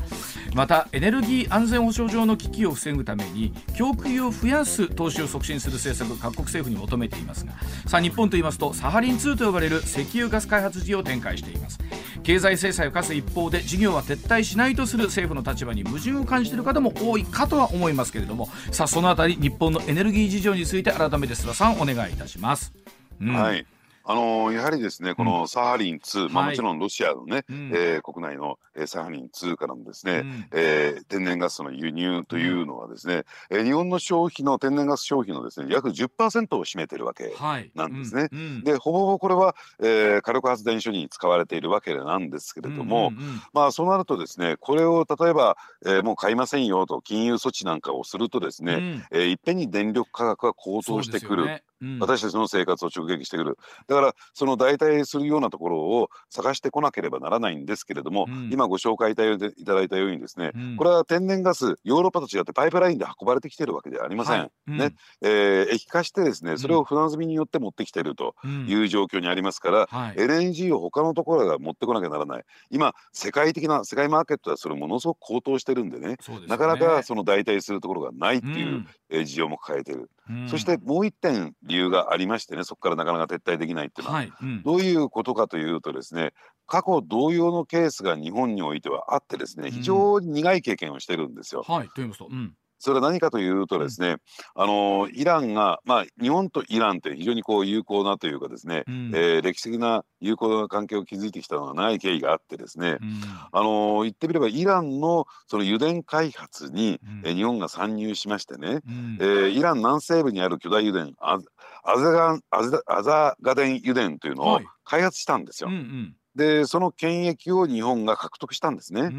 またエネルギー安全保障上の危機を防ぐために供給を増やす投資を促進する政策各国政府に求めていますがさあ日本といいますとサハリン2と呼ばれる石油ガス開発事業を展開しています。経済制裁を課す一方で事業は撤退しないとする政府の立場に矛盾を感じている方も多いかとは思いますけれどもさあその辺り日本のエネルギー事情について改めて須田さんお願いいたします。うん、はいあのー、やはりですね、このサハリン2、うん、まあ、もちろんロシアのね、はい、えー、国内の、えー、サハリン2からのですね、うん、えー、天然ガスの輸入というのはですね、うん、えー、日本の消費の天然ガス消費のですね約10%を占めてるわけなんですね。でほぼほぼこれは、えー、火力発電所に使われているわけなんですけれども、まあそうなるとですねこれを例えば、えー、もう買いませんよと金融措置なんかをするとですね、うん、えー、いっぺんに電力価格が高騰してくる。うん、私たちの生活を直撃してくる。だからその代替するようなところを探してこなければならないんですけれども、うん、今ご紹介いただいたようにですね、うん、これは天然ガスヨーロッパと違ってパイプラインで運ばれてきてるわけではありません。はい、ね。えー、液化してですねそれを船積みによって持ってきてるという状況にありますから、はい、LNG を他のところが持ってこなきゃならない。今世界的な世界マーケットはそれものすごく高騰してるんでね、ね、なかなかその代替するところがないっていう、え事情も抱えてる。そしてもう一点理由がありましてねそこからなかなか撤退できないっていうのは、はい。うん、どういうことかというとですね過去同様のケースが日本においてはあってですね非常に苦い経験をしてるんですよ。はい、と言いますと、うんそれは何かというとですね、うん、あのイランが、まあ、日本とイランって非常にこう友好なというかですね、うん、えー、歴史的な友好な関係を築いてきたのがない経緯があってですね、うん、あの言ってみればイランのその油田開発に、うん、え日本が参入しましてね、うん、えー、イラン南西部にある巨大油田アザガアザアザガデン油田というのを開発したんですよ。はいうんうん、でその権益を日本が獲得したんですね。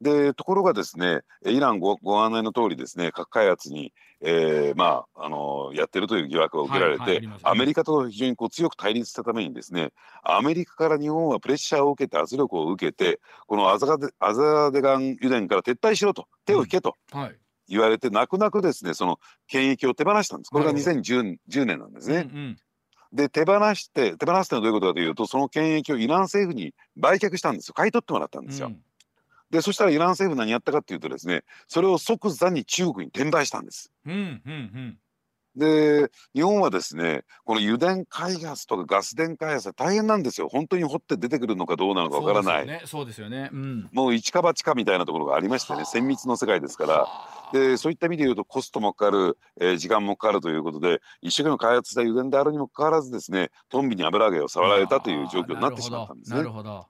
でところがですねイランごご案内の通りですね核開発に、えー、まああのやってるという疑惑を受けられて、はいはいね、アメリカと非常にこう強く対立したためにですねアメリカから日本はプレッシャーを受けて圧力を受けてこのアザガデアザデガン油田から撤退しろと手を引けと。うんはい言われて泣く泣くですねその権益を手放したんですこれが2010、10年なんですね。うんうんで手放して手放すというのはどういうことかというとその権益をイラン政府に売却したんですよ買い取ってもらったんですよ。うん、でそしたらイラン政府何やったかっていうとですねそれを即座に中国に転売したんです。うんうんうんで日本はですねこの油田開発とかガス田開発は大変なんですよ。本当に掘って出てくるのかどうなのかわからない。そうですよね、うん、もう一か八かみたいなところがありましてね綿密の世界ですから。でそういった意味で言うとコストもかかる、えー、時間もかかるということで一生懸命開発した油田であるにもかかわらずですねトンビに油揚げを触られたという状況になってしまったんですね。なるほど。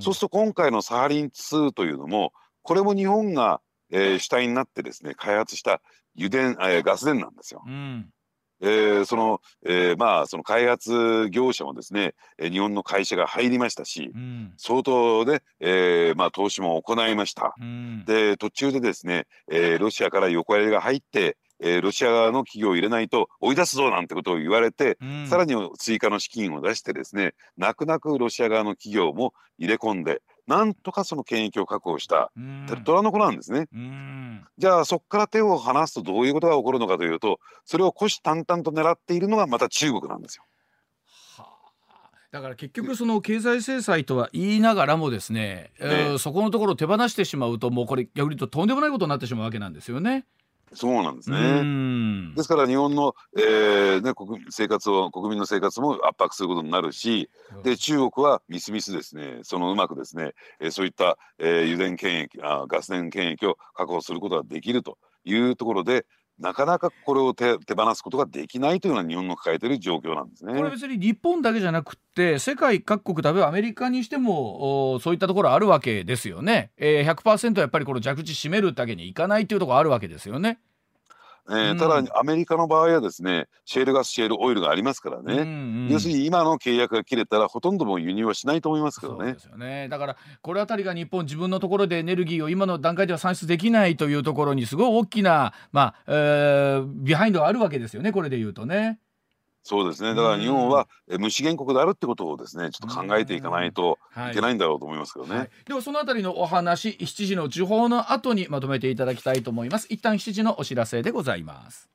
そうすると今回のサハリン2というのもこれも日本が、えー、主体になってですね開発した油田、えー、ガス田なんですよ。うんえー、その、えー、まあその開発業者もですね、えー、日本の会社が入りましたし、うん、相当で、えー、まあ投資も行いました。うん、で途中でですね、えー、ロシアから横やりが入ってえー、ロシア側の企業を入れないと追い出すぞなんてことを言われて、うん、さらに追加の資金を出してですね泣く泣くロシア側の企業も入れ込んでなんとかその権益を確保した虎の子なんですね。じゃあそこから手を離すとどういうことが起こるのかというとそれを虎視眈々と狙っているのがまた中国なんですよ。だから結局その経済制裁とは言いながらもですね、ねえー、そこのところを手放してしまうともうこれ逆に言うととんでもないことになってしまうわけなんですよね。そうなんですね。ですから日本の、えーね、国生活を国民の生活も圧迫することになるし、で中国はみすみすですね。そのうまくですね、えー、そういった、えー、油田権益あガス田権益を確保することができるというところでなかなかこれを手手放すことができないというのは日本の抱えている状況なんですね。これ別に日本だけじゃなくて世界各国例えばアメリカにしてもそういったところあるわけですよね。えー、100%やっぱりこの弱地締めるだけにいかないというところあるわけですよね。えー、ただアメリカの場合はですねシェールガスシェールオイルがありますからね、うんうん、要するに今の契約が切れたらほとんどもう輸入はしないと思いますけどね。ですよね。だからこれあたりが日本自分のところでエネルギーを今の段階では算出できないというところにすごい大きな、まあえー、ビハインドがあるわけですよね。これで言うとね。そうですね。だから日本はえ無資源国であるってことをですねちょっと考えていかないとい。けないんだろうと思いますけどね。はい、ではそのあたりのお話7時の時報の後にまとめていただきたいと思います。一旦7時のお知らせでございます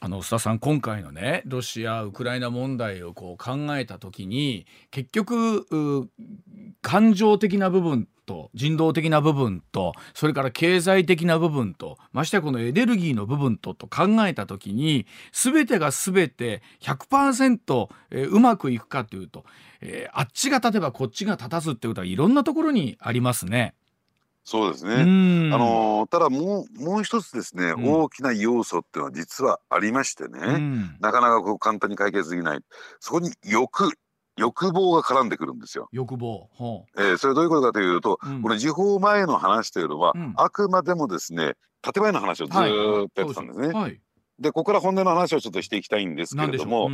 あの須田さん今回のねロシア・ウクライナ問題をこう考えた時に結局感情的な部分と人道的な部分とそれから経済的な部分とましてやこのエネルギーの部分とと考えた時に全てが全て100%、えー、うまくいくかというと、えー、あっちが立てばこっちが立たずっていうことはいろんなところにありますね。そうですね。あのただもうもう一つですね、うん、大きな要素っていうのは実はありましてね、うん、なかなかこう簡単に解決できない。そこに欲欲望が絡んでくるんですよ。欲望。えー、それどういうことかというと、うん、この時報前の話というのは、うん、あくまでもですね、建前の話をずっとやってたんですね。はい、で、ここから本音の話をちょっとしていきたいんですけれども、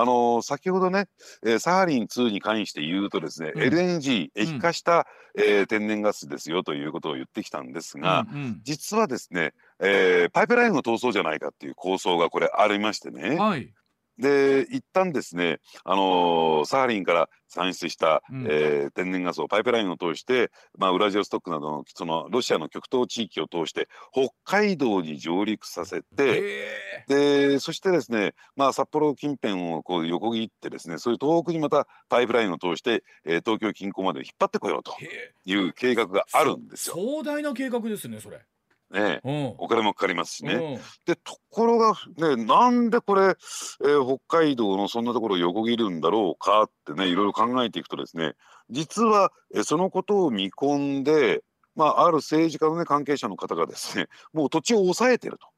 あのー、先ほどね、えー、サハリン2に関して言うとですね、うん、LNG 液化した、うん、えー、天然ガスですよということを言ってきたんですが、うんうん、実はですね、えー、パイプラインの逃走じゃないかっていう構想がこれありましてね、はい、で一旦ですね、あのー、サハリンから産出した、うん、えー、天然ガスをパイプラインを通して、まあ、ウラジオストックなどのそのロシアの極東地域を通して北海道に上陸させてでそしてですね、まあ、札幌近辺をこう横切ってですねそういう東北にまたパイプラインを通して、えー、東京近郊まで引っ張ってこようという計画があるんですよ。壮大な計画ですねそれ。ね、うん、お金もかかりますしね。うん、でところがねなんでこれ、えー、北海道のそんなところを横切るんだろうかってねいろいろ考えていくとですね実は、えー、そのことを見込んで、まあ、ある政治家の、ね、関係者の方がですねもう土地を抑えてると。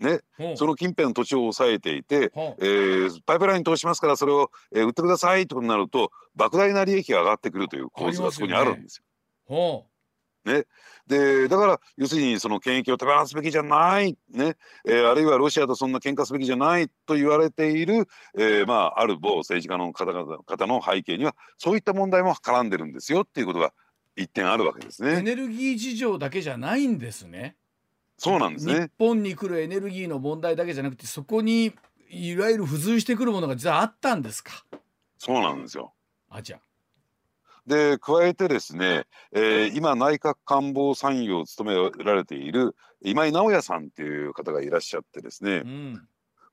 ね、その近辺の土地を抑えていて、えー、パイプライン通しますからそれを、えー、売ってくださいとになると莫大な利益が上がってくるという構図がそこにあるんですよ。ね、でだから要するにその権益を手放すべきじゃない、ねえー、あるいはロシアとそんな喧嘩すべきじゃないと言われている、えー、まあ、ある某政治家の方々方の背景にはそういった問題も絡んでるんですよっていうことが一点あるわけですね。エネルギー事情だけじゃないんですね。そうなんですね。日本に来るエネルギーの問題だけじゃなくてそこにいわゆる付随してくるものが実はあったんですか？そうなんですよ。あじゃで加えてですね、えー、今内閣官房参与を務められている今井直哉さんっていう方がいらっしゃってですね、うん、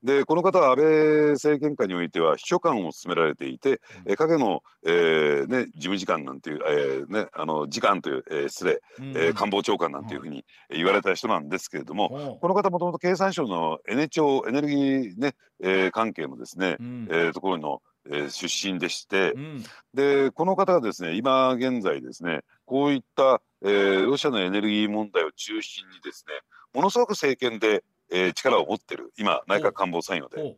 でこの方は安倍政権下においては秘書官を務められていて、うん、影の、えーね、事務次官なんていう、えーね、あの次官という、えー、失礼、うん、えー、官房長官なんていうふうに言われた人なんですけれども、うん、この方もともと経産省のエネ庁エネルギーね、えー、関係のですね、うん、えー、ところのえー、出身でして、うん、でこの方がですね今現在ですねこういった、えー、ロシアのエネルギー問題を中心にですねものすごく政権で、えー、力を持ってる今内閣官房参与で。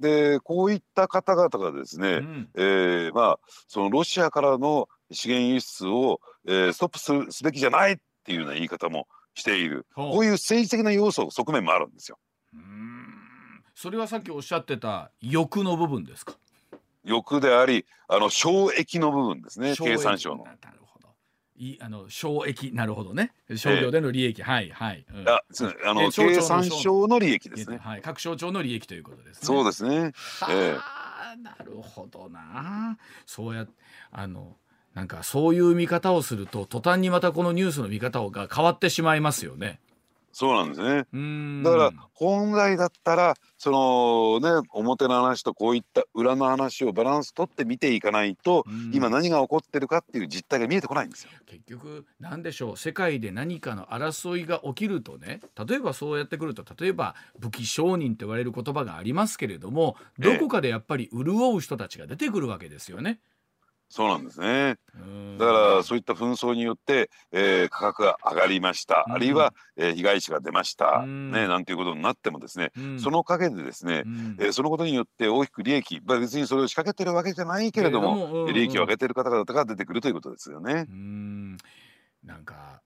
でこういった方々がですね、うん、えー、まあ、そのロシアからの資源輸出を、えー、ストップするすべきじゃないっていうような言い方もしている。こういう政治的な要素側面もあるんですよ。それはさっきおっしゃってた欲の部分ですか？欲でありあの省益の部分ですね経産省の。なるほど。いあの省益なるほどね。商業での利益、えー、はいはい、うん、ああの、経産省の利益ですね、はい、各省庁の利益ということですね。そうですね。えー、なるほどな。そうやあのなんかそういう見方をすると途端にまたこのニュースの見方が変わってしまいますよねそうなんですね。だから本来だったらそのね表の話とこういった裏の話をバランス取って見ていかないと今何が起こってるかっていう実態が見えてこないんですよ。結局何でしょう世界で何かの争いが起きるとね例えばそうやってくると例えば武器商人と言われる言葉がありますけれどもどこかでやっぱり潤う人たちが出てくるわけですよね。そうなんですね。だからそういった紛争によって、えー、価格が上がりました、あるいは、えー、被害者が出ました、ね、なんていうことになってもですね、その陰でですね、えー、そのことによって大きく利益、まあ、別にそれを仕掛けてるわけじゃないけれども、利益を上げてる方々が出てくるということですよね。なんか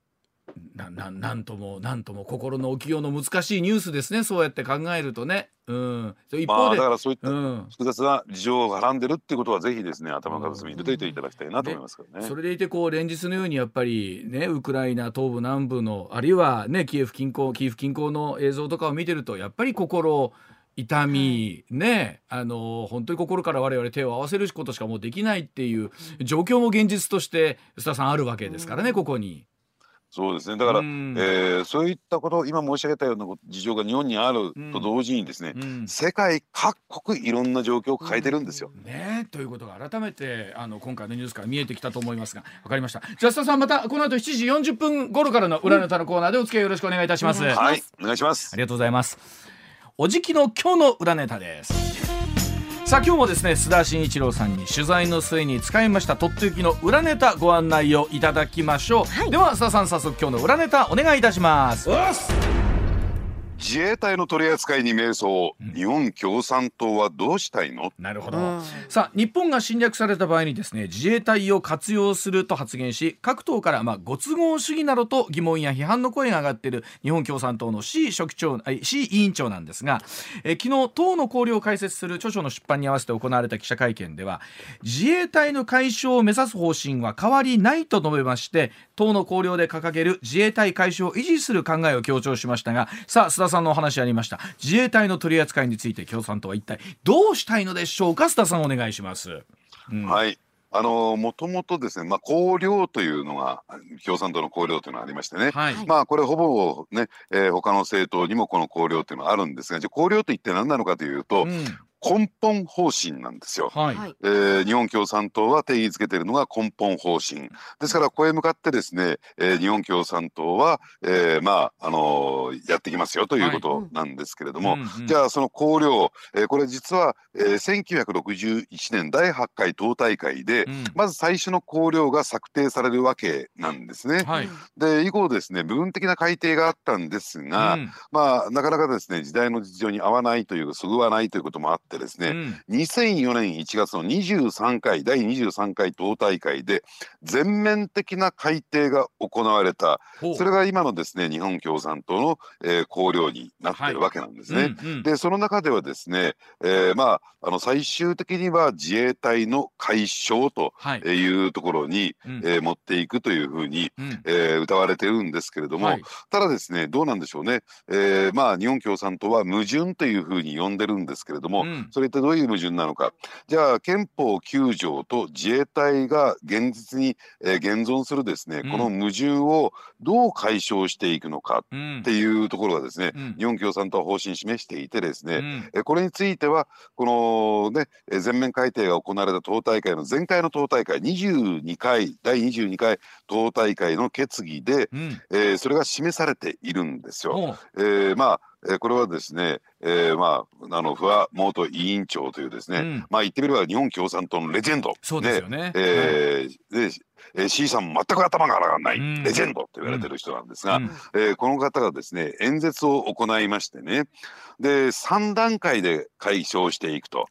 なななんともなんとも心の置きようの難しいニュースですねそうやって考えるとね。うん、一方で、まあ、だからそういった複雑な事情が絡んでるっていうことはぜひですね頭の片隅に入れていただきたいなと思いますけどね。それでいてこう連日のようにやっぱりねウクライナ東部南部のあるいはねキエフ近郊キエフ近郊の映像とかを見てるとやっぱり心痛み、ねあの本当に心から我々手を合わせることしかもうできないっていう状況も現実として須田さんあるわけですからね、ここに。そうですね。だから、うん。えーそういったこと今申し上げたような事情が日本にあると同時にですね、うん。世界各国いろんな状況を抱えてるんですよ。ねということが改めてあの今回のニュースから見えてきたと思いますがわかりました。じゃあ須田さんまたこの後7時40分頃からの裏ネタのコーナーでお付き合いよろしくお願いいたします、はいお願いします。りがとうございます。おじきの今日の裏ネタですさあ今日もですね須田慎一郎さんに取材の末に使いましたとっておきの裏ネタご案内をいただきましょう、はい。では須田さん早速今日の裏ネタお願いいたします自衛隊の取り扱いに迷走、日本共産党はどうしたいの？なるほど、うん。さあ日本が侵略された場合にですね自衛隊を活用すると発言し各党からまあご都合主義などと疑問や批判の声が上がっている日本共産党の C 書記長あ C 委員長なんですが、えー昨日党の綱領を解説する著書の出版に合わせて行われた記者会見では自衛隊の解消を目指す方針は変わりないと述べまして党の綱領で掲げる自衛隊解消を維持する考えを強調しましたがさあ須田さんのお話ありました自衛隊の取り扱いについて共産党は一体どうしたいのでしょうか？須田さんお願いします。うんはい。あのもともとですね、まあ綱領というのが共産党の綱領というのがありましてね。はい、まあこれほぼね、えー他の政党にもこの綱領というのはあるんですが、じゃあ綱領と一体何なのかというと、うん根本方針なんですよ。はい、はい。えー日本共産党は定義づけているのが根本方針。ですからここへ向かってですね、えー日本共産党は、えーまああのーやってきますよということなんですけれども、うんうんじゃあその綱領、えーこれ実は、えー1961年第8回党大会で、うん。まず最初の綱領が策定されるわけなんですね。はい、で以降ですね部分的な改定があったんですが、うん。まあなかなかですね時代の事情に合わないというかそぐわないということもあってですね、うん。2004年1月の23回第23回党大会で全面的な改定が行われた。それが今のですね日本共産党の、えー綱領になってい。るわけなんですね。うんうん。でその中ではですね、えーまああの最終的には自衛隊の解消とはい、いうところに、うん。えー持っていくというふうに、うん。えー歌われてるんですけれども、はい。ただですねどうなんでしょうね、えーまあ日本共産党は矛盾というふうに呼んでるんですけれども、うんそれってどういう矛盾なのか。じゃあ憲法9条と自衛隊が現実に、えー現存するですね、うん。この矛盾をどう解消していくのかうん。っていうところがですね、うん。日本共産党は方針示していてですね、うん。えこれについてはこのねえ全面改定が行われた党大会の前回の党大会22回第22回党大会の決議で、うん。えーそれが示されているんですよ。えーまあ、えーこれはですね、えーまあ、あの不破元委員長というですね、うん。まあ言ってみれば日本共産党のレジェンド。そうですよね。えーでえー C さんも全く頭が上がらない、うん。レジェンドと言われてる人なんですが、うん。えーこの方がですね演説を行いましてね。で3段階で解消していくと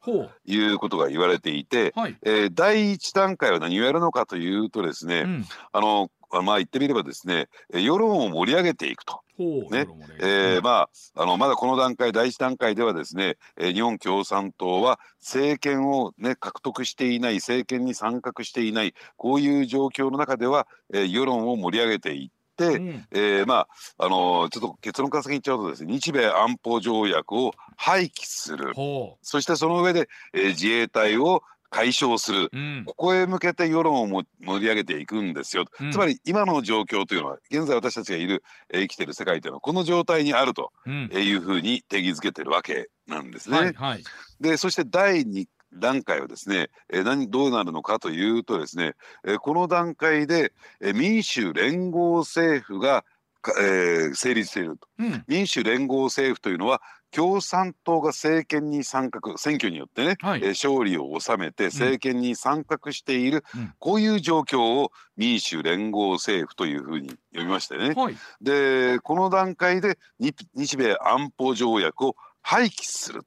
いうことが言われていて、はい。えー第1段階は何をやるのかというとですね、うん。あのまあ言ってみればですねえー世論を盛り上げていくと。ね。えーまあ、あのまだこの段階第一段階ではですね、えー日本共産党は政権を、ね、獲得していない政権に参画していないこういう状況の中では、えー世論を盛り上げていって、うん。えーまああのーちょっと結論から先に言っちゃうとですね日米安保条約を廃棄する。ほそしてその上で、えー自衛隊を解消するう。うんここへ向けて世論をも盛り上げていくんですよ、うんつまり今の状況というのは現在私たちがいる、えー生きている世界というのはこの状態にあるとうんいうふうに定義づけてるわけなんですね。はいはい。でそして第2段階はですね、えー何どうなるのかというとですね、えーこの段階で、えー民主連合政府が、かえー成立しているとうん民主連合政府というのは共産党が政権に参画選挙によってね、はい。えー勝利を収めて政権に参画している、うん。こういう状況を民主連合政府というふうに呼びましてね、はい。でこの段階で日日米安保条約を廃棄する。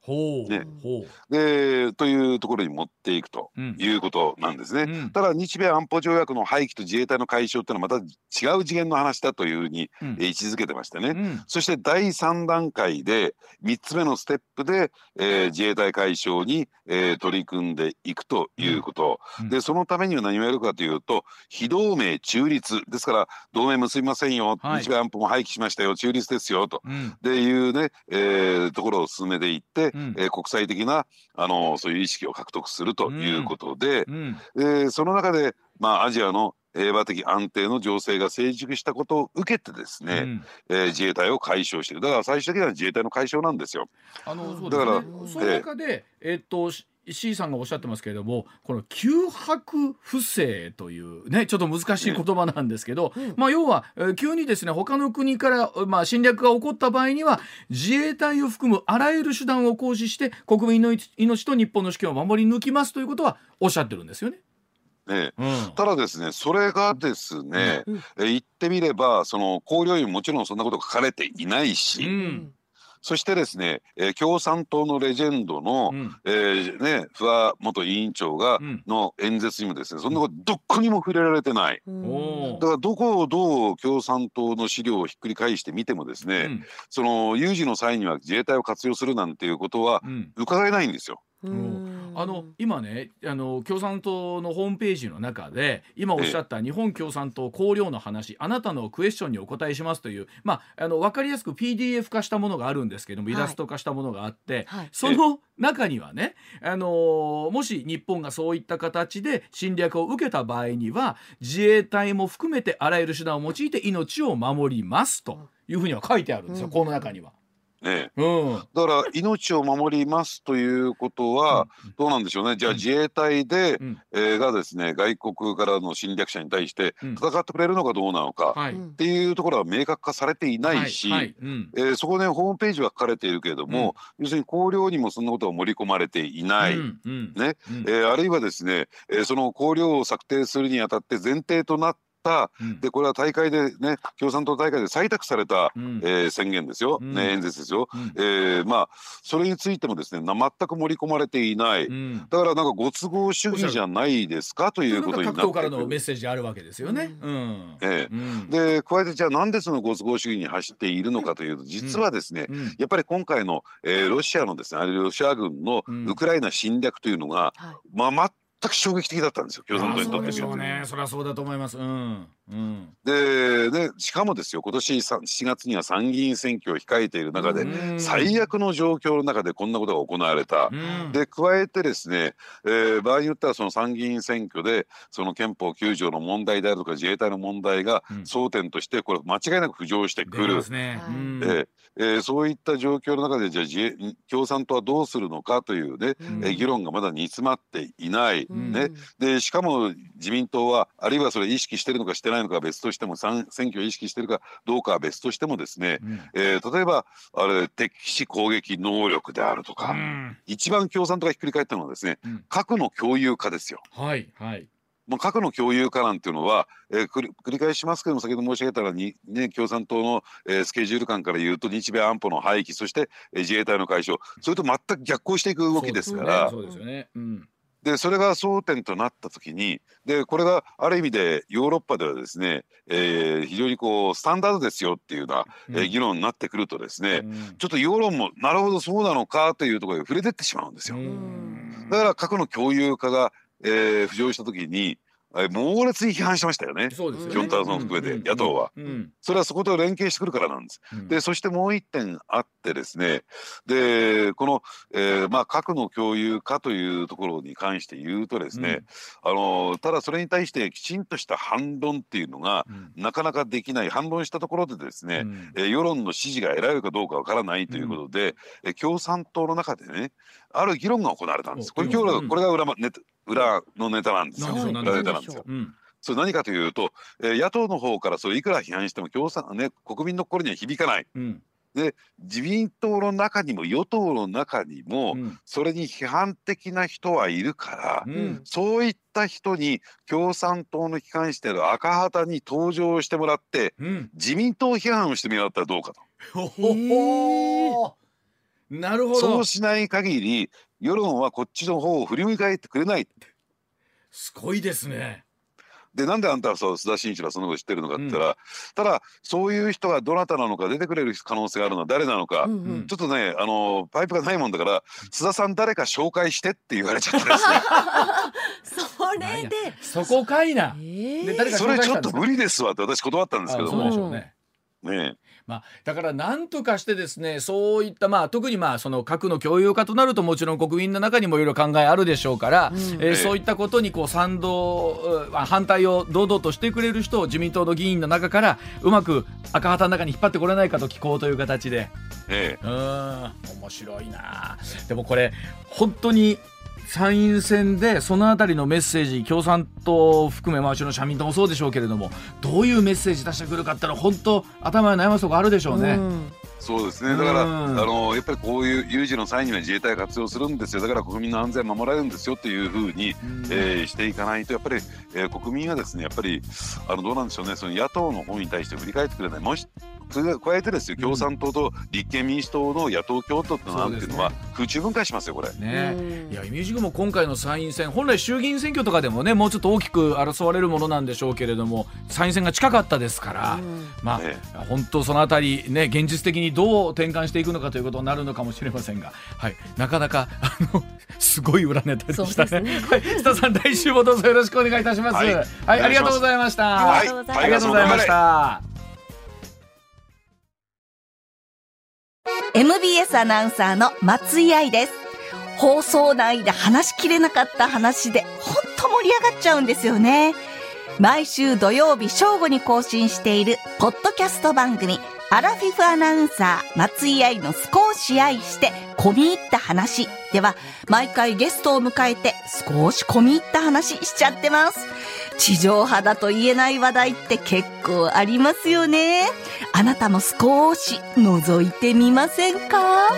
ね。ほでというところに持っていくと。いうことなんですね。うん。ただ日米安保条約の廃棄と自衛隊の解消っていうのはまた違う次元の話だというふうに、位置づけてましてね、うん。そして第3段階で3つ目のステップで、えー自衛隊解消に、えー取り組んでいくということ、うん。でそのためには何をやるかというと非同盟中立ですから同盟結びませんよ、はい。日米安保も廃棄しましたよ。中立ですよ。と。うん。っていうね、えーところをを進めていって、うん。えー国際的なあのそういう意識を獲得するということで、うん。えーその中で、まあ、アジアの平和的安定の情勢が成熟したことを受けてですね、うん。えー自衛隊を解消している。だから最終的には自衛隊の解消なんですよ。あのそうだから。その中で、えっとし C さんがおっしゃってますけれどもこの九白不正というねちょっと難しい言葉なんですけど、うん。まあ要は、えー急にですね他の国から、まあ、侵略が起こった場合には自衛隊を含むあらゆる手段を行使して国民の命と日本の主権を守り抜きますということはおっしゃってるんですよね。ねうん。ただですねそれがですね、うん。えー言ってみればその綱領にももちろんそんなこと書かれていないし、うんそしてですね、えー共産党のレジェンドの、うん。えーね、不破元委員長が、うん。の演説にもですねそんなことどこにも触れられてない。だからどこをどう共産党の資料をひっくり返してみてもですね、うん。その有事の際には自衛隊を活用するなんていうことはうん。伺えないんですよ。うんあの今ねあの共産党のホームページの中で今おっしゃった日本共産党綱領の話あなたのクエスチョンにお答えしますという、まあ、あの分かりやすく PDF 化したものがあるんですけどもイラスト化したものがあって、はい。その中にはね、あのーもし日本がそういった形で侵略を受けた場合には自衛隊も含めてあらゆる手段を用いて命を守りますというふうには書いてあるんですよ、うん。この中には。ね、うん。だから命を守りますということはどうなんでしょうね。じゃあうん。自衛隊で、うん。えーがですね外国からの侵略者に対してうん。戦ってくれるのかどうなのか、っていうところは明確化されていないし、はい。はい。うん。えーそこでホームページは書かれているけれども、要するに綱領にもそんなことは盛り込まれていない。うん。うん。ね。うん。えーあるいはですね、えーその綱領を策定するにあたって前提となったうん。でこれは大会でね共産党大会で採択された、うん。えー宣言ですよ、うん。ね、演説ですよ、うん。えーまあそれについてもですねな全く盛り込まれていない、うん。だからなんかご都合主義じゃないですか？ということになって各党からの。メッセージがあるわけですよね。うん。ええ。うん。で加えてじゃあなんでそのご都合主義に走っているのかというと実はですね、うん。やっぱり今回の、えーロシアのですねあれロシア軍のうん。ウクライナ侵略というのが、はい。まあ全く衝撃的だったんですよ共産党にとってそうでしょうね。それはそうだと思います。うん。うん。ででしかもですよ今年さ7月には参議院選挙を控えている中で、うん最悪の状況の中でこんなことが行われた。うん。で加えてですね、えー場合によってはその参議院選挙でその憲法9条の問題であるとか自衛隊の問題がうん争点としてこれ間違いなく浮上してくるえーえーそういった状況の中でじゃあ自衛共産党はどうするのかというね、うんえー議論がまだ煮詰まっていない。うん。ね。でしかも自民党はあるいはそれ意識してるのかしてないのかは別としても参選挙を意識してるかどうかは別としてもですね、うん。えー例えばあれ敵視攻撃能力であるとか、うん。一番共産党がひっくり返ったのはですね、うん。核の共有化ですよ。はいはい。もう核の共有化なんていうのは、えー、繰り繰り返しますけども先ほど申し上げたらに、ね、共産党の、えースケジュール感から言うと日米安保の廃棄そして、えー自衛隊の解消。それと全く逆行していく動きですから。そうですよね。うん。でそれが争点となった時にでこれがある意味でヨーロッパではですね、えー非常にこうスタンダードですよっていうような、えー議論になってくるとですね、うん。ちょっと世論もなるほどそうなのかというところに触れてってしまうんですよ。うん。だから核の共有化が、えー浮上した時に、えー猛烈に批判してましたよね。そうですよね。基本体操も含めてうん野党は。うん。それはそこと連携してくるからなんです。うんでそしてもう一点あってですねでこの、えーまあ、核の共有化というところに関して言うとですね、あのただそれに対してきちんとした反論っていうのがうんなかなかできない反論したところでですね、うんえー世論の支持が得られるかどうかわからないということで、えー共産党の中でねある議論が行われたんです。これ今日うんこれが裏,、ネタ裏のネタなんですよ。裏ネタなんですよ。うん。それ何かというと、えー野党の方からそれいくら批判しても共産ね国民の心には響かない。うん。自民党の中にも与党の中にも、うんそれに批判的な人はいるから、うん。そういった人に共産党の機関している赤旗に登場してもらってうん。自民党批判をしてみようったらどうかと。なるほどそう。しない限り世論はこっちの方を振り向かえてくれない。すごいですね。でなんであんたはそう須田慎一郎はそのこと知ってるのかって言ったら、ただそういう人がどなたなのか出てくれる可能性があるの。は誰なのか、うんうん。ちょっとねあのパイプがないもんだから須田さん誰か紹介してって言われちゃってですね。それで。そこかいな。えー。で誰かそれちょっと無理ですわって私断ったんですけあそうどもでしょうね。ねまあ、だから何とかしてですねそういった、まあ、特にまあその核の共有化となるともちろん国民の中にもいろいろ考えあるでしょうから、うん。えーええ。そういったことにこう賛同、うん反対を堂々としてくれる人を自民党の議員の中からうまく赤旗の中に引っ張ってこれないかと聞こうという形で。ええ。うーん。面白いな。でもこれ本当に参院選でそのあたりのメッセージ共産党を含めまあうちの社民党もそうでしょうけれどもどういうメッセージ出してくるかってのは本当頭に悩ますとこあるでしょうね。うん。そうですね。だから、うん。あのやっぱりこういう有事の際には自衛隊活用するんですよ。だから国民の安全守られるんですよっていうふうに、うん。えーしていかないとやっぱり、えー国民はですねやっぱりあのどうなんでしょうね。その野党の方に対して振り返ってくれない。もし加加えてですようん共産党と立憲民主党の野党共闘ってのはっていうのは空中分解しますよこれ。ね。うん。いやイミュージックも今回の参院選本来衆議院選挙とかでもねもうちょっと大きく争われるものなんでしょうけれども参院選が近かったですから、うん。まあ、え本当そのあたりね現実的にどう転換していくのかということになるのかもしれませんが、はい、なかなかあの すごい裏ネタでしたね。ですはい、須田さん来週もどうぞよろしくお願いいたします。は、はいいありがとうございました。はい。ありがとうございますありがとうございました。MBS アナウンサーの松井愛です。放送内で話しきれなかった話で、ほんと盛り上がっちゃうんですよね。毎週土曜日正午に更新している、ポッドキャスト番組、アラフィフアナウンサー、松井愛の少し愛して、込み入った話では、毎回ゲストを迎えて、少し込み入った話しちゃってます。地上波だと言えない話題って結構ありますよね。あなたも少し覗いてみませんか？